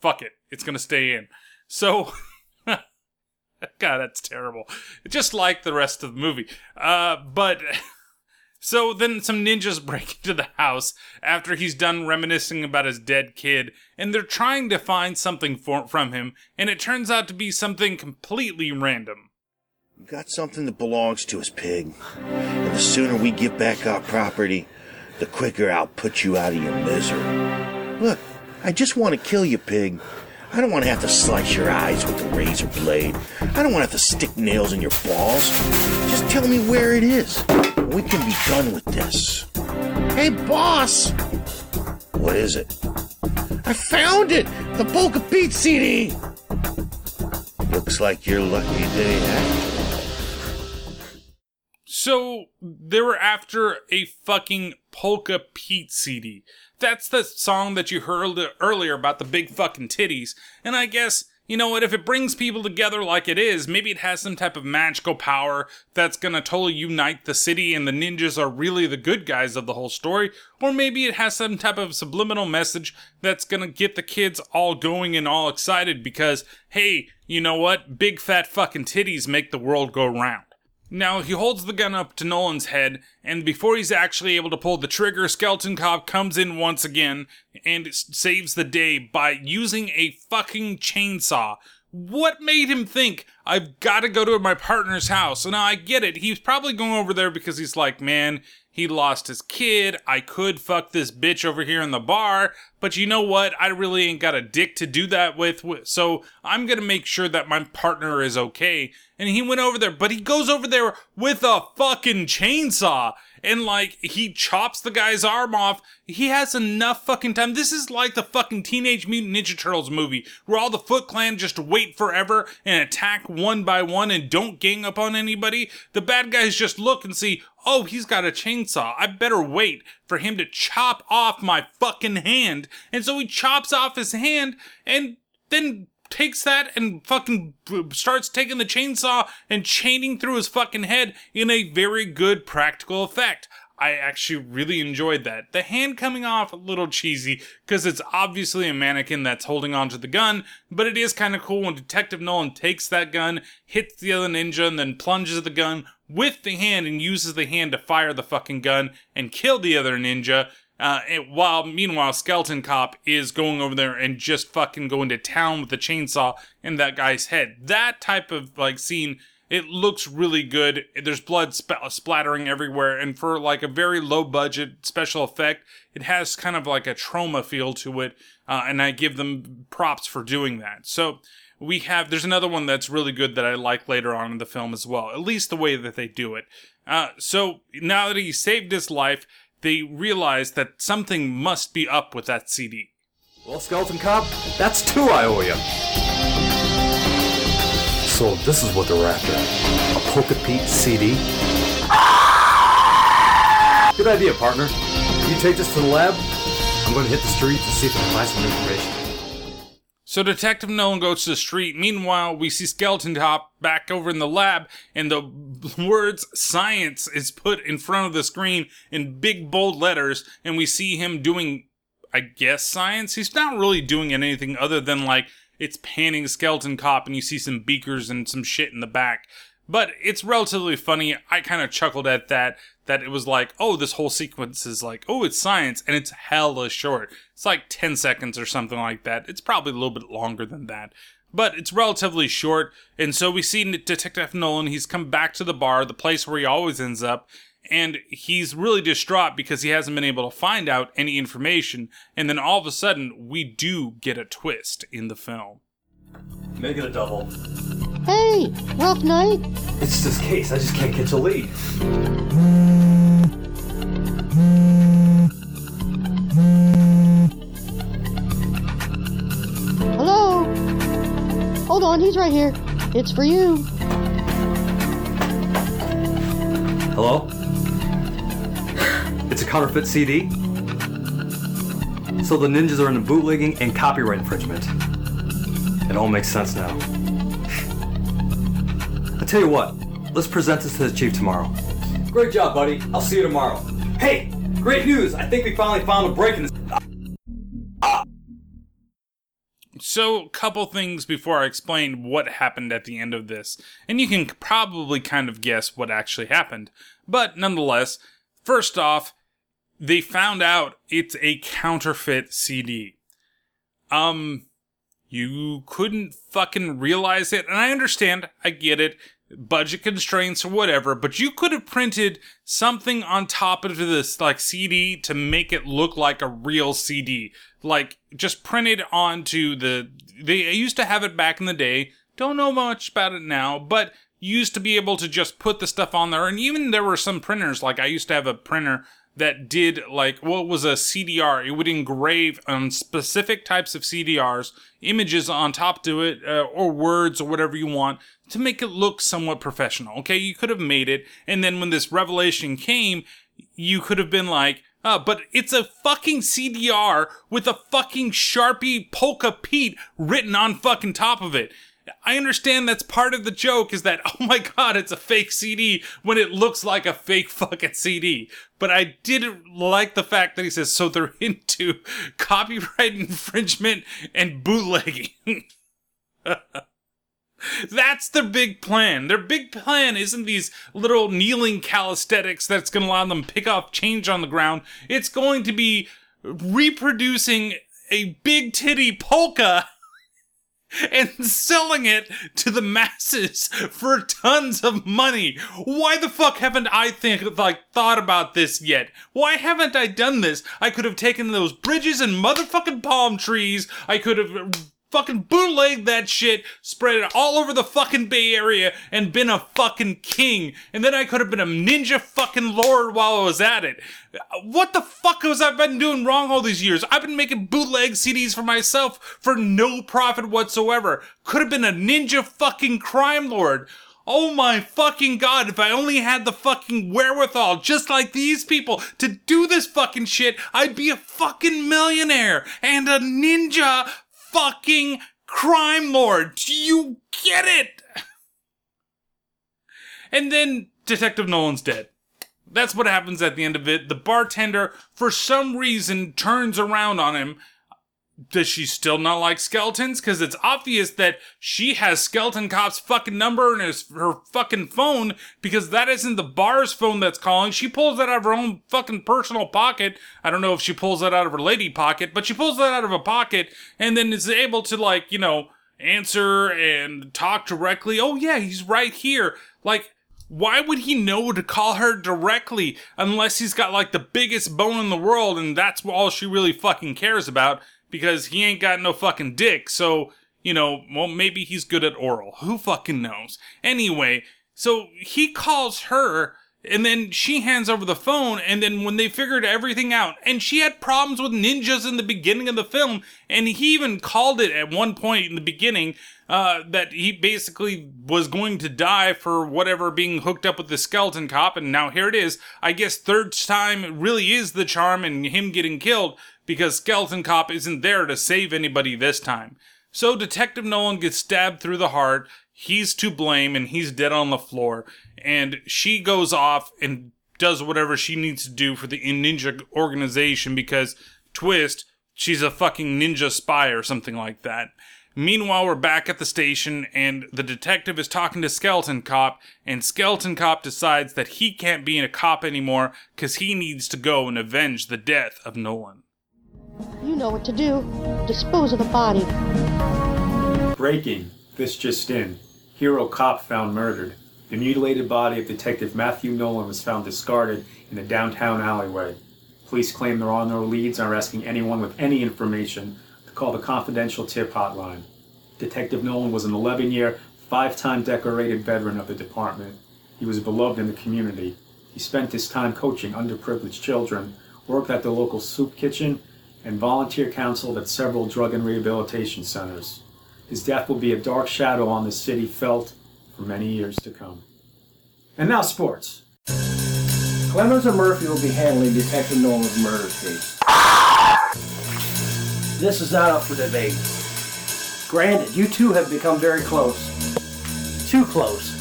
fuck it. It's gonna stay in. So. God, that's terrible. Just like the rest of the movie. Uh, but. So then some ninjas break into the house after he's done reminiscing about his dead kid, and they're trying to find something for, from him, and it turns out to be something completely random. We've got something that belongs to us, pig. And the sooner we get back our property, the quicker I'll put you out of your misery. Look, I just want to kill you, pig. I don't want to have to slice your eyes with a razor blade. I don't want to have to stick nails in your balls. Just tell me where it is. We can be done with this. Hey, boss! What is it? I found it! The Polka Pete CD! Looks like your lucky day had So they were after a fucking Polka Pete CD. That's the song that you heard earlier about the big fucking titties. And I guess, you know what, if it brings people together like it is, maybe it has some type of magical power that's gonna totally unite the city and the ninjas are really the good guys of the whole story. Or maybe it has some type of subliminal message that's gonna get the kids all going and all excited because, hey, you know what? Big fat fucking titties make the world go round. Now, he holds the gun up to Nolan's head, and before he's actually able to pull the trigger, Skeleton Cop comes in once again and saves the day by using a fucking chainsaw. What made him think, I've got to go to my partner's house? So now, I get it. He's probably going over there because he's like, man, he lost his kid. I could fuck this bitch over here in the bar, but you know what? I really ain't got a dick to do that with, so I'm gonna make sure that my partner is okay. And he went over there, but he goes over there with a fucking chainsaw. And like, he chops the guy's arm off. He has enough fucking time. This is like the fucking Teenage Mutant Ninja Turtles movie, where all the Foot Clan just wait forever and attack one by one and don't gang up on anybody. The bad guys just look and see, oh, he's got a chainsaw. I better wait for him to chop off my fucking hand. And so he chops off his hand and then takes that and fucking starts taking the chainsaw and chaining through his fucking head in a very good practical effect. I actually really enjoyed that. The hand coming off a little cheesy because it's obviously a mannequin that's holding onto the gun, but it is kind of cool when Detective Nolan takes that gun, hits the other ninja, and then plunges the gun with the hand and uses the hand to fire the fucking gun and kill the other ninja. Uh, while meanwhile, Skeleton Cop is going over there and just fucking going to town with the chainsaw in that guy's head. That type of like scene, it looks really good. There's blood sp- splattering everywhere, and for like a very low budget special effect, it has kind of like a trauma feel to it. Uh, and I give them props for doing that. So we have there's another one that's really good that I like later on in the film as well. At least the way that they do it. Uh, so now that he saved his life they realize that something must be up with that CD. Well, Skeleton Cop, that's two I owe you. So this is what they're after. A Polka Pete CD? Good idea, partner. You take this to the lab, I'm going to hit the streets and see if I can find some information. So Detective Nolan goes to the street. Meanwhile, we see Skeleton Cop back over in the lab, and the words "science" is put in front of the screen in big bold letters, and we see him doing, I guess, science. He's not really doing anything other than like it's panning Skeleton Cop, and you see some beakers and some shit in the back. But it's relatively funny. I kind of chuckled at that. That it was like, oh, this whole sequence is like, oh, it's science, and it's hella short. It's like 10 seconds or something like that. It's probably a little bit longer than that. But it's relatively short, and so we see Detective Nolan. He's come back to the bar, the place where he always ends up, and he's really distraught because he hasn't been able to find out any information. And then all of a sudden, we do get a twist in the film. Make it a double. Hey, rough night. It's this case. I just can't catch a lead. Hello? Hold on, he's right here. It's for you. Hello? It's a counterfeit CD? So the ninjas are into bootlegging and copyright infringement. It all makes sense now. I tell you what, let's present this to the chief tomorrow. Great job, buddy. I'll see you tomorrow. Hey, great news! I think we finally found a break in this. So, a couple things before I explain what happened at the end of this, and you can probably kind of guess what actually happened. But nonetheless, first off, they found out it's a counterfeit CD. Um, you couldn't fucking realize it, and I understand, I get it, budget constraints or whatever, but you could have printed something on top of this like CD to make it look like a real CD. Like just printed onto the they used to have it back in the day. Don't know much about it now, but used to be able to just put the stuff on there and even there were some printers like I used to have a printer that did like what was a CDR. It would engrave on specific types of CDRs images on top to it uh, or words or whatever you want to make it look somewhat professional. Okay, you could have made it, and then when this revelation came, you could have been like, uh, but it's a fucking CDR with a fucking Sharpie Polka Pete written on fucking top of it. I understand that's part of the joke is that, oh my god, it's a fake CD when it looks like a fake fucking CD. But I didn't like the fact that he says, so they're into copyright infringement and bootlegging. That's their big plan. Their big plan isn't these little kneeling calisthenics that's going to allow them pick off change on the ground. It's going to be reproducing a big titty polka and selling it to the masses for tons of money. Why the fuck haven't I think like thought about this yet? Why haven't I done this? I could have taken those bridges and motherfucking palm trees. I could have fucking bootlegged that shit, spread it all over the fucking Bay Area, and been a fucking king. And then I could have been a ninja fucking lord while I was at it. What the fuck was I been doing wrong all these years? I've been making bootleg CDs for myself for no profit whatsoever. Could have been a ninja fucking crime lord. Oh my fucking god, if I only had the fucking wherewithal, just like these people, to do this fucking shit, I'd be a fucking millionaire and a ninja fucking crime lord. Do you get it? And then Detective Nolan's dead. That's what happens at the end of it. The bartender, for some reason, turns around on him. Does she still not like skeletons? Because it's obvious that she has Skeleton Cop's fucking number and his, her fucking phone because that isn't the bar's phone that's calling. She pulls that out of her own fucking personal pocket. I don't know if she pulls that out of her lady pocket, but she pulls that out of a pocket and then is able to, like, you know, answer and talk directly. Oh, yeah, he's right here. Like, why would he know to call her directly unless he's got like the biggest bone in the world and that's all she really fucking cares about because he ain't got no fucking dick. So, you know, well, maybe he's good at oral. Who fucking knows? Anyway, so he calls her and then she hands over the phone and then when they figured everything out and she had problems with ninjas in the beginning of the film and he even called it at one point in the beginning uh, that he basically was going to die for whatever being hooked up with the skeleton cop and now here it is i guess third time really is the charm and him getting killed because skeleton cop isn't there to save anybody this time. So detective nolan gets stabbed through the heart he's to blame and he's dead on the floor and she goes off and does whatever she needs to do for the ninja organization because twist she's a fucking ninja spy or something like that. Meanwhile we're back at the station and the detective is talking to skeleton cop and skeleton cop decides that he can't be a cop anymore because he needs to go and avenge the death of nolan You know what to do. Dispose of the body. Breaking. This just in. Hero cop found murdered. The mutilated body of Detective Matthew Nolan was found discarded in the downtown alleyway. Police claim there are no leads and are asking anyone with any information to call the confidential tip hotline. Detective Nolan was an 11 year, five time decorated veteran of the department. He was beloved in the community. He spent his time coaching underprivileged children, worked at the local soup kitchen, and volunteer counseled at several drug and rehabilitation centers. His death will be a dark shadow on the city felt for many years to come. And now sports. Clemens and Murphy will be handling Detective Nolan's murder case. This is not up for debate. Granted, you two have become very close. Too close.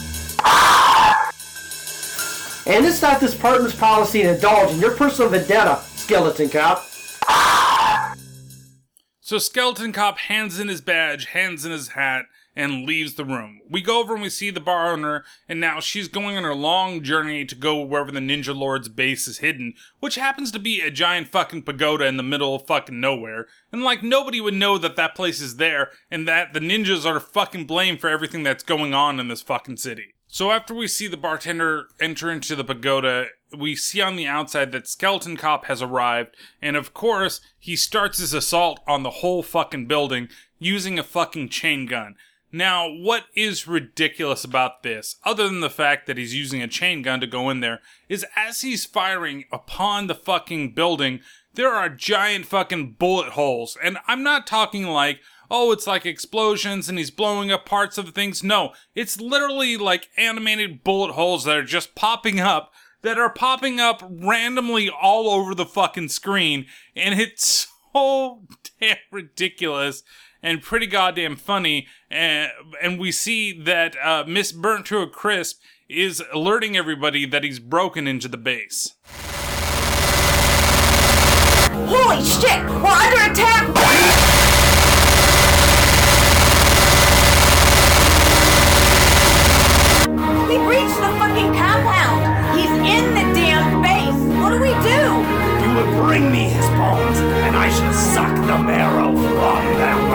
And it's not this partner's policy to indulge in your personal vendetta, Skeleton Cop. So Skeleton Cop hands in his badge, hands in his hat, and leaves the room. We go over and we see the bar owner, and now she's going on her long journey to go wherever the Ninja Lord's base is hidden, which happens to be a giant fucking pagoda in the middle of fucking nowhere. And like nobody would know that that place is there, and that the ninjas are fucking blamed for everything that's going on in this fucking city. So after we see the bartender enter into the pagoda, we see on the outside that Skeleton Cop has arrived, and of course, he starts his assault on the whole fucking building using a fucking chain gun. Now, what is ridiculous about this, other than the fact that he's using a chain gun to go in there, is as he's firing upon the fucking building, there are giant fucking bullet holes. And I'm not talking like, oh, it's like explosions and he's blowing up parts of things. No, it's literally like animated bullet holes that are just popping up, that are popping up randomly all over the fucking screen. And it's so damn ridiculous and pretty goddamn funny. And, and we see that uh, Miss Burnt to a Crisp is alerting everybody that he's broken into the base. Holy shit! We're under attack! Bring me his bones, and I shall suck the marrow from them.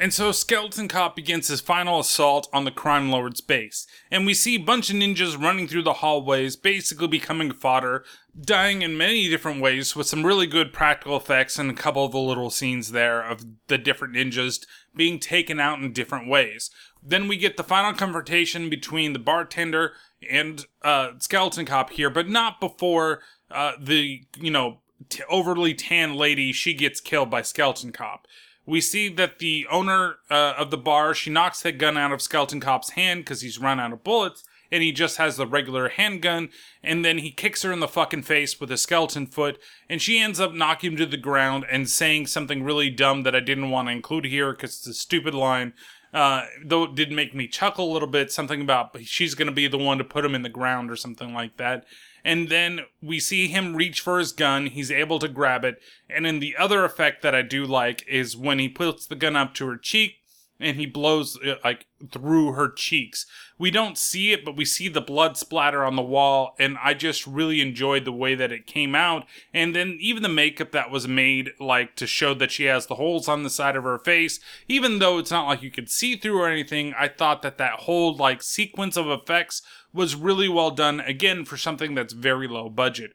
And so Skeleton Cop begins his final assault on the crime lord's base, and we see a bunch of ninjas running through the hallways, basically becoming fodder, dying in many different ways with some really good practical effects and a couple of the little scenes there of the different ninjas being taken out in different ways. Then we get the final confrontation between the bartender and uh, Skeleton Cop here, but not before uh, the, you know, t- overly tan lady, she gets killed by Skeleton Cop. We see that the owner uh, of the bar she knocks the gun out of skeleton cop's hand because he's run out of bullets and he just has the regular handgun and then he kicks her in the fucking face with a skeleton foot and she ends up knocking him to the ground and saying something really dumb that i didn't want to include here because it's a stupid line uh, though it did make me chuckle a little bit something about she's going to be the one to put him in the ground or something like that and then we see him reach for his gun. He's able to grab it. And then the other effect that I do like is when he puts the gun up to her cheek and he blows it like through her cheeks. We don't see it, but we see the blood splatter on the wall, and I just really enjoyed the way that it came out. And then even the makeup that was made, like to show that she has the holes on the side of her face, even though it's not like you could see through or anything, I thought that that whole like sequence of effects was really well done, again, for something that's very low budget.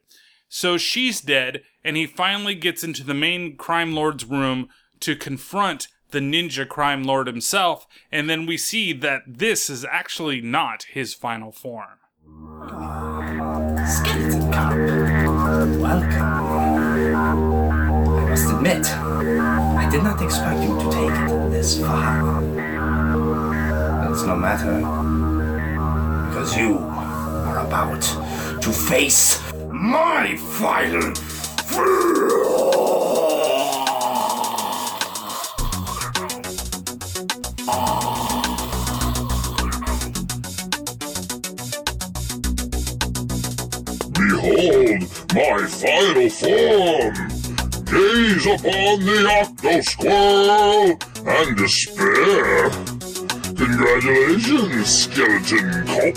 So she's dead, and he finally gets into the main crime lord's room to confront the ninja crime lord himself, and then we see that this is actually not his final form. Skeleton Cop, welcome. I must admit, I did not expect you to take it this far. But it's no matter, because you are about to face my final. Behold my final form! Gaze upon the Octosquirrel and despair! Congratulations, skeleton cop!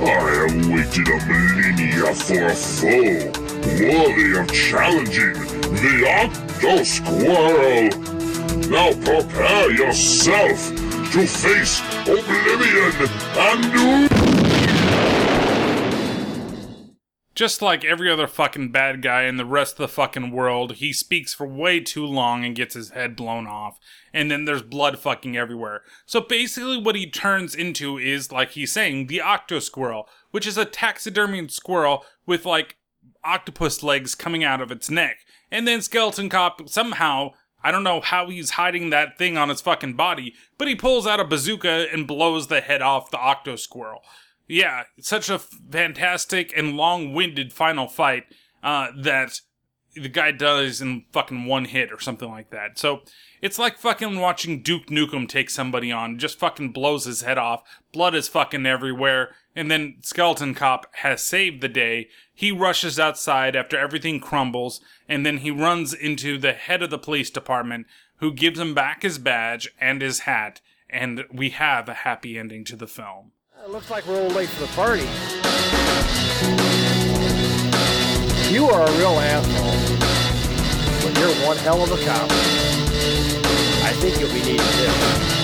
I have waited a millennia for a foe worthy of challenging the Octosquirrel! Now prepare yourself to face oblivion and! Just like every other fucking bad guy in the rest of the fucking world, he speaks for way too long and gets his head blown off. And then there's blood fucking everywhere. So basically, what he turns into is, like he's saying, the Octosquirrel, which is a taxidermied squirrel with like octopus legs coming out of its neck. And then Skeleton Cop somehow, I don't know how he's hiding that thing on his fucking body, but he pulls out a bazooka and blows the head off the Octosquirrel yeah, such a fantastic and long-winded final fight uh, that the guy does in fucking one hit or something like that. So it's like fucking watching Duke Nukem take somebody on, just fucking blows his head off. Blood is fucking everywhere. And then Skeleton Cop has saved the day. He rushes outside after everything crumbles, and then he runs into the head of the police department, who gives him back his badge and his hat, and we have a happy ending to the film. It looks like we're a little late for the party. You are a real asshole. But you're one hell of a cop. I think you'll be needing this.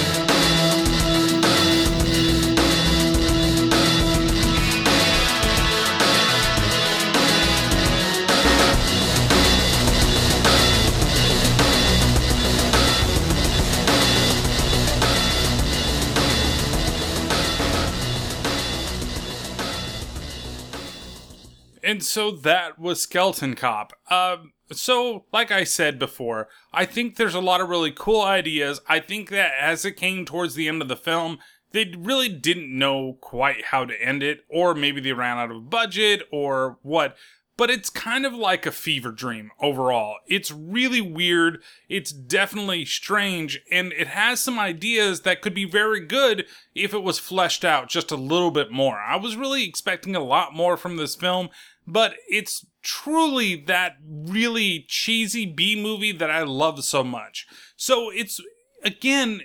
And so that was Skeleton Cop. Um, so, like I said before, I think there's a lot of really cool ideas. I think that as it came towards the end of the film, they really didn't know quite how to end it, or maybe they ran out of budget, or what. But it's kind of like a fever dream overall. It's really weird. It's definitely strange, and it has some ideas that could be very good if it was fleshed out just a little bit more. I was really expecting a lot more from this film, but it's truly that really cheesy B movie that I love so much. So it's, again,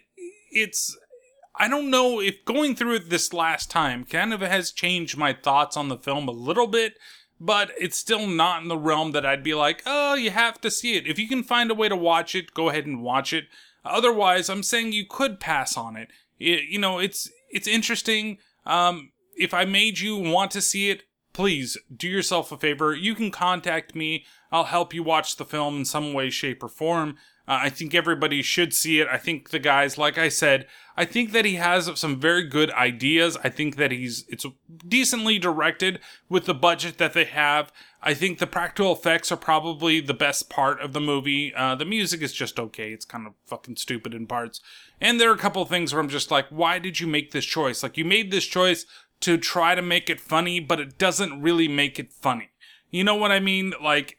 it's I don't know if going through it this last time kind of has changed my thoughts on the film a little bit, but it's still not in the realm that I'd be like, oh, you have to see it. If you can find a way to watch it, go ahead and watch it. Otherwise, I'm saying you could pass on it. it you know, it's it's interesting. Um, if I made you want to see it, please do yourself a favor. You can contact me. I'll help you watch the film in some way, shape, or form. Uh, I think everybody should see it. I think the guys, like I said, I think that he has some very good ideas. I think that he's it's decently directed with the budget that they have. I think the practical effects are probably the best part of the movie. Uh, the music is just okay. It's kind of fucking stupid in parts. And there are a couple things where I'm just like, why did you make this choice? Like you made this choice to try to make it funny, but it doesn't really make it funny. You know what I mean? Like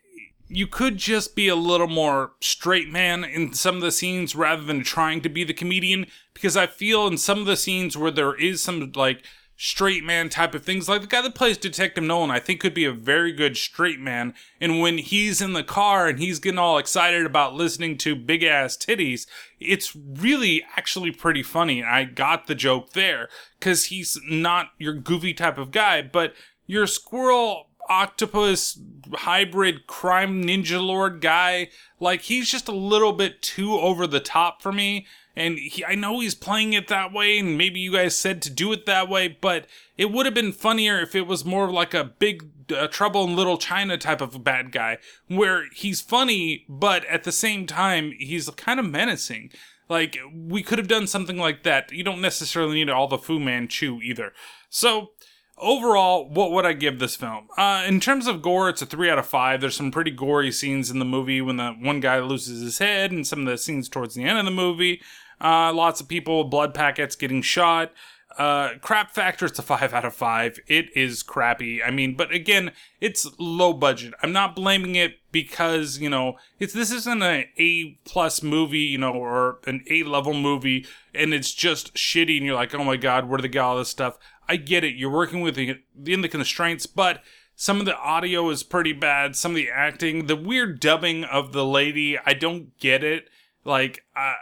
you could just be a little more straight man in some of the scenes rather than trying to be the comedian because I feel in some of the scenes where there is some like straight man type of things like the guy that plays Detective Nolan I think could be a very good straight man and when he's in the car and he's getting all excited about listening to big ass titties it's really actually pretty funny I got the joke there cuz he's not your goofy type of guy but your squirrel octopus hybrid crime ninja lord guy like he's just a little bit too over the top for me and he, I know he's playing it that way and maybe you guys said to do it that way but it would have been funnier if it was more like a big uh, trouble in little China type of a bad guy where he's funny but at the same time he's kind of menacing like we could have done something like that you don't necessarily need all the Fu Manchu either so overall, what would I give this film? Uh, in terms of gore, it's a three out of five. There's some pretty gory scenes in the movie when the one guy loses his head, and some of the scenes towards the end of the movie. Uh, lots of people, blood packets getting shot. Uh, crap factor, it's a five out of five. It is crappy. I mean, but again, it's low budget. I'm not blaming it because you know it's this isn't an A plus movie, you know, or an A level movie, and it's just shitty, and you're like, oh my god, where they get all this stuff? I get it. You're working with the, in the constraints, but some of the audio is pretty bad. Some of the acting, the weird dubbing of the lady, I don't get it. Like, uh,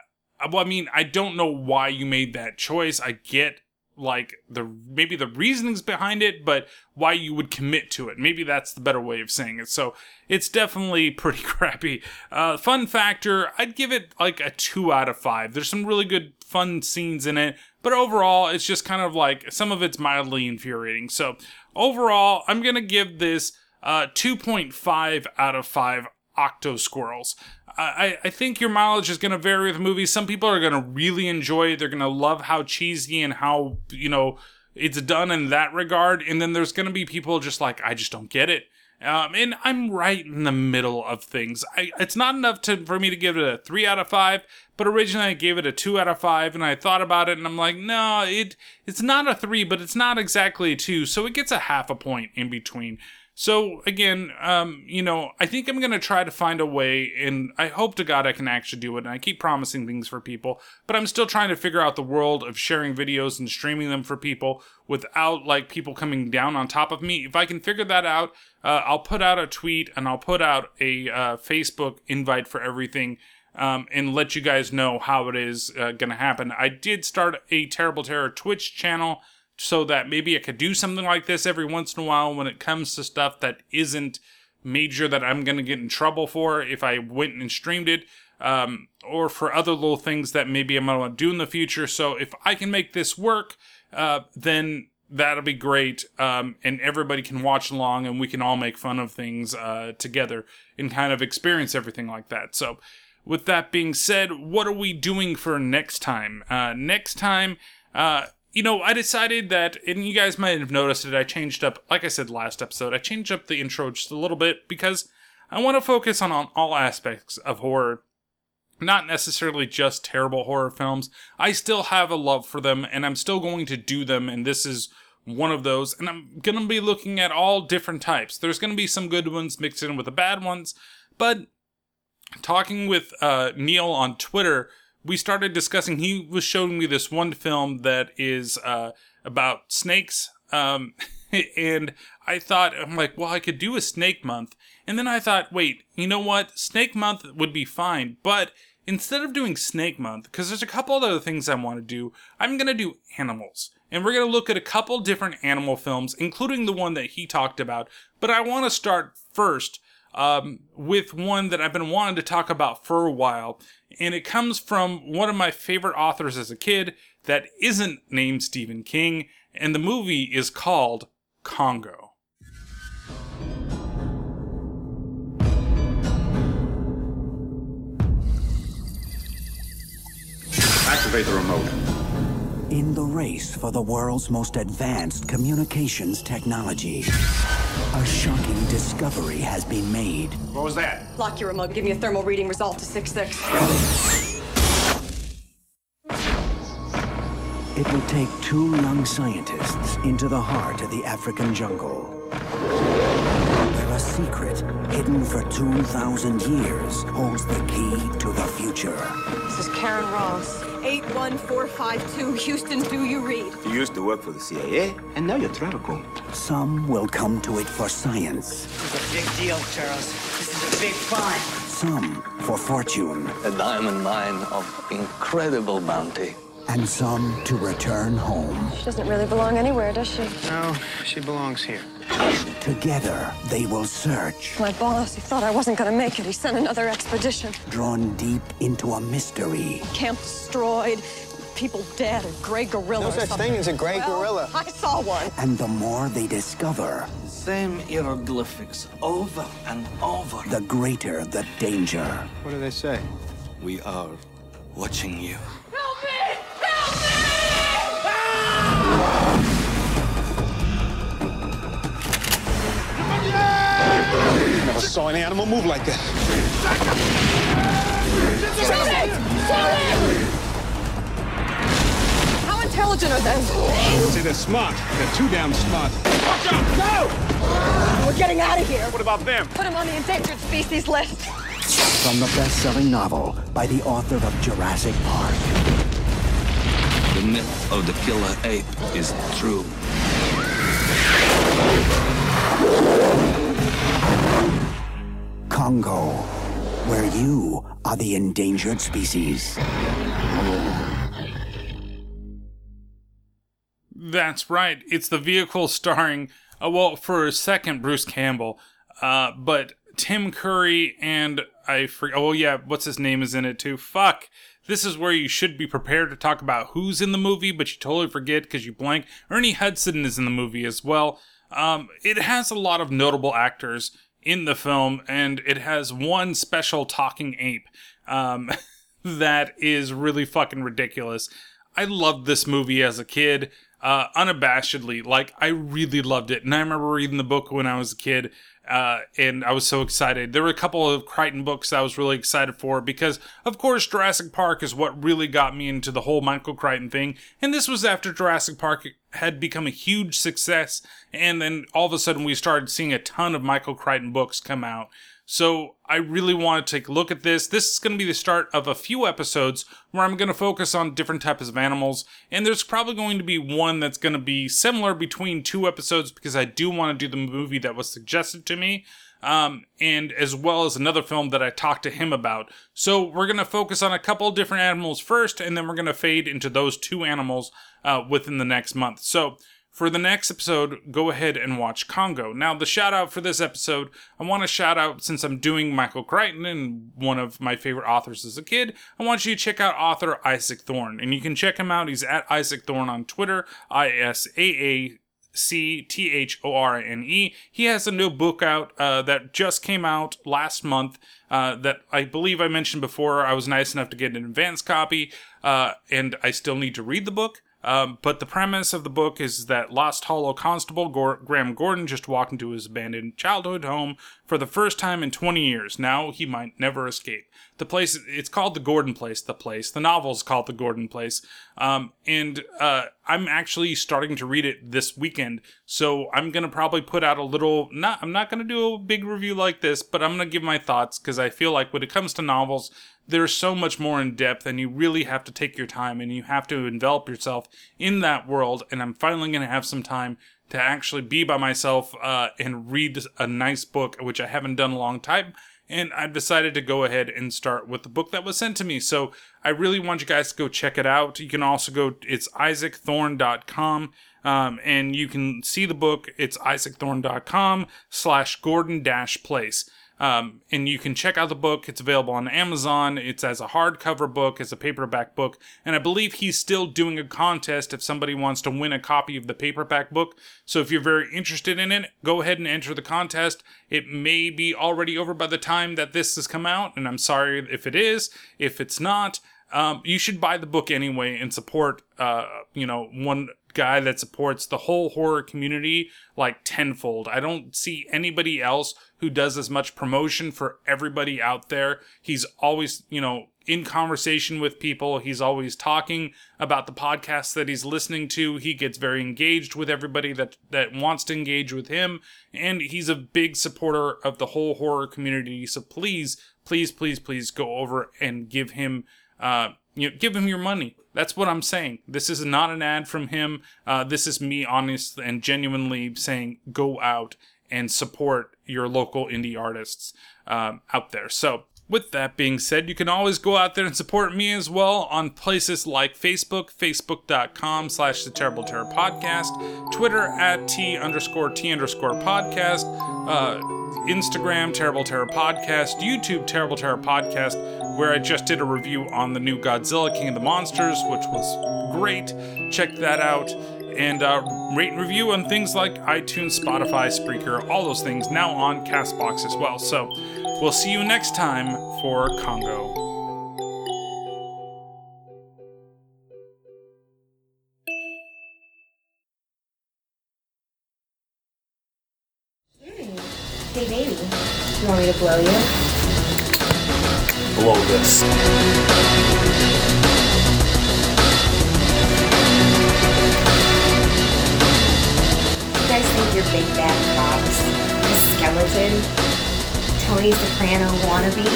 well, I mean, I don't know why you made that choice. I get like the maybe the reasonings behind it, but why you would commit to it. Maybe that's the better way of saying it. So it's definitely pretty crappy. Uh, fun factor, I'd give it like a two out of five. There's some really good fun scenes in it, but overall, it's just kind of like some of it's mildly infuriating. So overall, I'm gonna give this uh, 2.5 out of five Octosquirrels. I, I think your mileage is going to vary with movies. Some people are going to really enjoy it. They're going to love how cheesy and how, you know, it's done in that regard. And then there's going to be people just like, I just don't get it. Um, and I'm right in the middle of things. I, it's not enough to, for me to give it a three out of five, but originally I gave it a two out of five, and I thought about it, and I'm like, no, it it's not a three, but it's not exactly a two, so it gets a half a point in between. So again, um, you know, I think I'm gonna try to find a way, and I hope to God I can actually do it. And I keep promising things for people, but I'm still trying to figure out the world of sharing videos and streaming them for people without like people coming down on top of me. If I can figure that out, uh, I'll put out a tweet and I'll put out a uh, Facebook invite for everything. Um, and let you guys know how it is uh, going to happen. I did start a Terrible Terror Twitch channel so that maybe I could do something like this every once in a while when it comes to stuff that isn't major that I'm going to get in trouble for if I went and streamed it, um, or for other little things that maybe I'm going to do in the future. So if I can make this work, uh, then that'll be great. Um, and everybody can watch along and we can all make fun of things uh, together and kind of experience everything like that. So, with that being said, what are we doing for next time? Uh, next time, uh, you know, I decided that, and you guys might have noticed it, I changed up, like I said last episode, I changed up the intro just a little bit because I want to focus on, on all aspects of horror, not necessarily just terrible horror films. I still have a love for them, and I'm still going to do them, and this is one of those, and I'm going to be looking at all different types. There's going to be some good ones mixed in with the bad ones, but talking with uh, Neil on Twitter, we started discussing. He was showing me this one film that is uh, about snakes, um, and I thought, I'm like, well, I could do a Snake Month, and then I thought, wait, you know what? Snake Month would be fine, but instead of doing Snake Month, because there's a couple other things I want to do, I'm gonna do animals. And we're going to look at a couple different animal films, including the one that he talked about. But I want to start first um, with one that I've been wanting to talk about for a while. And it comes from one of my favorite authors as a kid that isn't named Stephen King. And the movie is called Congo. Activate the remote. In the race for the world's most advanced communications technology, a shocking discovery has been made. What was that? Lock your remote. Give me a thermal reading result to 6-6. It will take two young scientists into the heart of the African jungle. Where a secret hidden for 2,000 years holds the key to the future. This is Karen Ross. 81452. Houston, do you read? You used to work for the CIA, and now you're TraviCom. Some will come to it for science. This is a big deal, Charles. This is a big find. Some for fortune. A diamond mine of incredible bounty. And some to return home. She doesn't really belong anywhere, does she? No, she belongs here. Together, they will search. My boss, he thought I wasn't gonna make it. He sent another expedition. Drawn deep into a mystery. Camp destroyed, people dead, a gray gorilla. No or such thing as a gray Well, gorilla. I saw one. And the more they discover, Same hieroglyphics over and over. the greater the danger. What do they say? We are watching you. Help me! Never saw an animal move like that. How intelligent are they? See, they're smart. They're too damn smart. Watch out! No! We're getting out of here. What about them? Put him on the endangered species list. From the best-selling novel by the author of Jurassic Park. The myth of the killer ape is true. Congo, where you are the endangered species. That's right. It's the vehicle starring, uh, well, for a second, Bruce Campbell, uh, but Tim Curry and I forget. Oh yeah, what's his name is in it too? Fuck. This is where you should be prepared to talk about who's in the movie, but you totally forget because you blank. Ernie Hudson is in the movie as well. Um, it has a lot of notable actors in the film, and it has one special talking ape um, that is really fucking ridiculous. I loved this movie as a kid, uh, unabashedly. Like, I really loved it. And I remember reading the book when I was a kid, uh, and I was so excited. There were a couple of Crichton books I was really excited for because, of course, Jurassic Park is what really got me into the whole Michael Crichton thing. And this was after Jurassic Park had become a huge success, and then all of a sudden we started seeing a ton of Michael Crichton books come out. So I really want to take a look at this. This is going to be the start of a few episodes where I'm going to focus on different types of animals, and there's probably going to be one that's going to be similar between two episodes because I do want to do the movie that was suggested to me. Um, and as well as another film that I talked to him about. So we're going to focus on a couple different animals first, and then we're going to fade into those two animals uh, within the next month. So for the next episode, go ahead and watch Congo. Now, the shout out for this episode, I want to shout out since I'm doing Michael Crichton and one of my favorite authors as a kid, I want you to check out author Isaac Thorne. And you can check him out. He's at Isaac Thorne on Twitter, I S A A C T H O R N E. He has a new book out uh, that just came out last month uh, that I believe I mentioned before. I was nice enough to get an advance copy, uh, and I still need to read the book. Um, but the premise of the book is that Lost Hollow Constable Gor- Graham Gordon just walked into his abandoned childhood home for the first time in 20 years. Now he might never escape. The place, it's called the Gordon Place, the place. The novel's called the Gordon Place. Um, and uh, I'm actually starting to read it this weekend. So I'm to probably put out a little, not, I'm not to do a big review like this, but I'm to give my thoughts because I feel like when it comes to novels, there's so much more in depth and you really have to take your time and you have to envelop yourself in that world and i'm finally to have some time to actually be by myself uh, and read a nice book which i haven't done a long time and i've decided to go ahead and start with the book that was sent to me. So i really want you guys to go check it out. You can also go it's isaacthorne.com um, and you can see the book. It's isaacthorne.com slash gordon dash place um, and you can check out the book. It's available on Amazon. It's as a hardcover book, as a paperback book. And I believe he's still doing a contest if somebody wants to win a copy of the paperback book. So if you're very interested in it, go ahead and enter the contest. It may be already over by the time that this has come out. And I'm sorry if it is. If it's not, um, you should buy the book anyway and support, uh, you know, one guy that supports the whole horror community like tenfold. I don't see anybody else who does as much promotion for everybody out there. He's always, you know, in conversation with people. He's always talking about the podcasts that he's listening to. He gets very engaged with everybody that that wants to engage with him, and he's a big supporter of the whole horror community. So please, please, please, please go over and give him uh, you know, give him your money. That's what I'm saying. This is not an ad from him. Uh, this is me honest and genuinely saying go out and support your local indie artists um, out there. So with that being said, you can always go out there and support me as well on places like Facebook, facebook.com slash the Terrible Terror Podcast, Twitter at T underscore T underscore podcast, uh, Instagram, Terrible Terror Podcast, YouTube, Terrible Terror Podcast, where I just did a review on the new Godzilla King of the Monsters, which was great. Check that out. And uh, rate and review on things like iTunes, Spotify, Spreaker, all those things, now on Castbox as well. So we'll see you next time for Congo. Hey, baby. You want me to blow you? Blow this. You guys think you're big bad cops? A skeleton? Tony Soprano wannabe?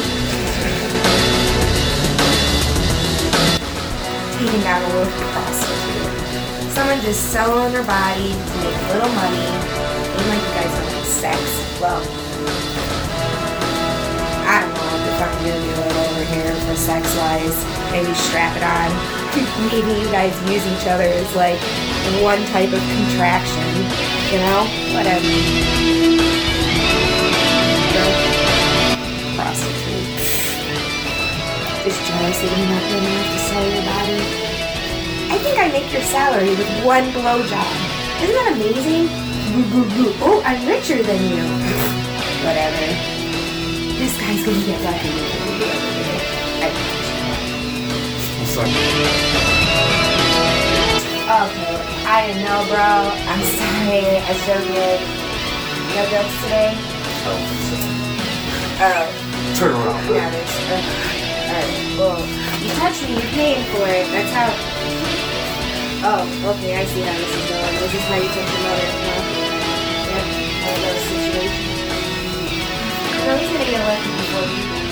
Taking down a local prostitute. Someone just selling their body to make a little money. Ain't like you guys don't like sex. Well, I don't know what the fuck you're doing over here for sex wise. Maybe strap it on. Maybe you guys use each other as like one type of contraction. You know? Whatever. Just that you're not good enough to sell your body. I think I make your salary with one blowjob. Isn't that amazing? Oh, I'm richer than you. Whatever. This guy's gonna get lucky. I Okay, I didn't know, bro. I'm sorry. I so good. No jokes today? Oh. Turn around. Yeah, there's. Uh, touch. Well, you touch me, you're paying for it. That's how. Oh, okay, I see how this is going. This is how you take the mother. Huh? Yep, I know the situation. So he's gonna get elected before you.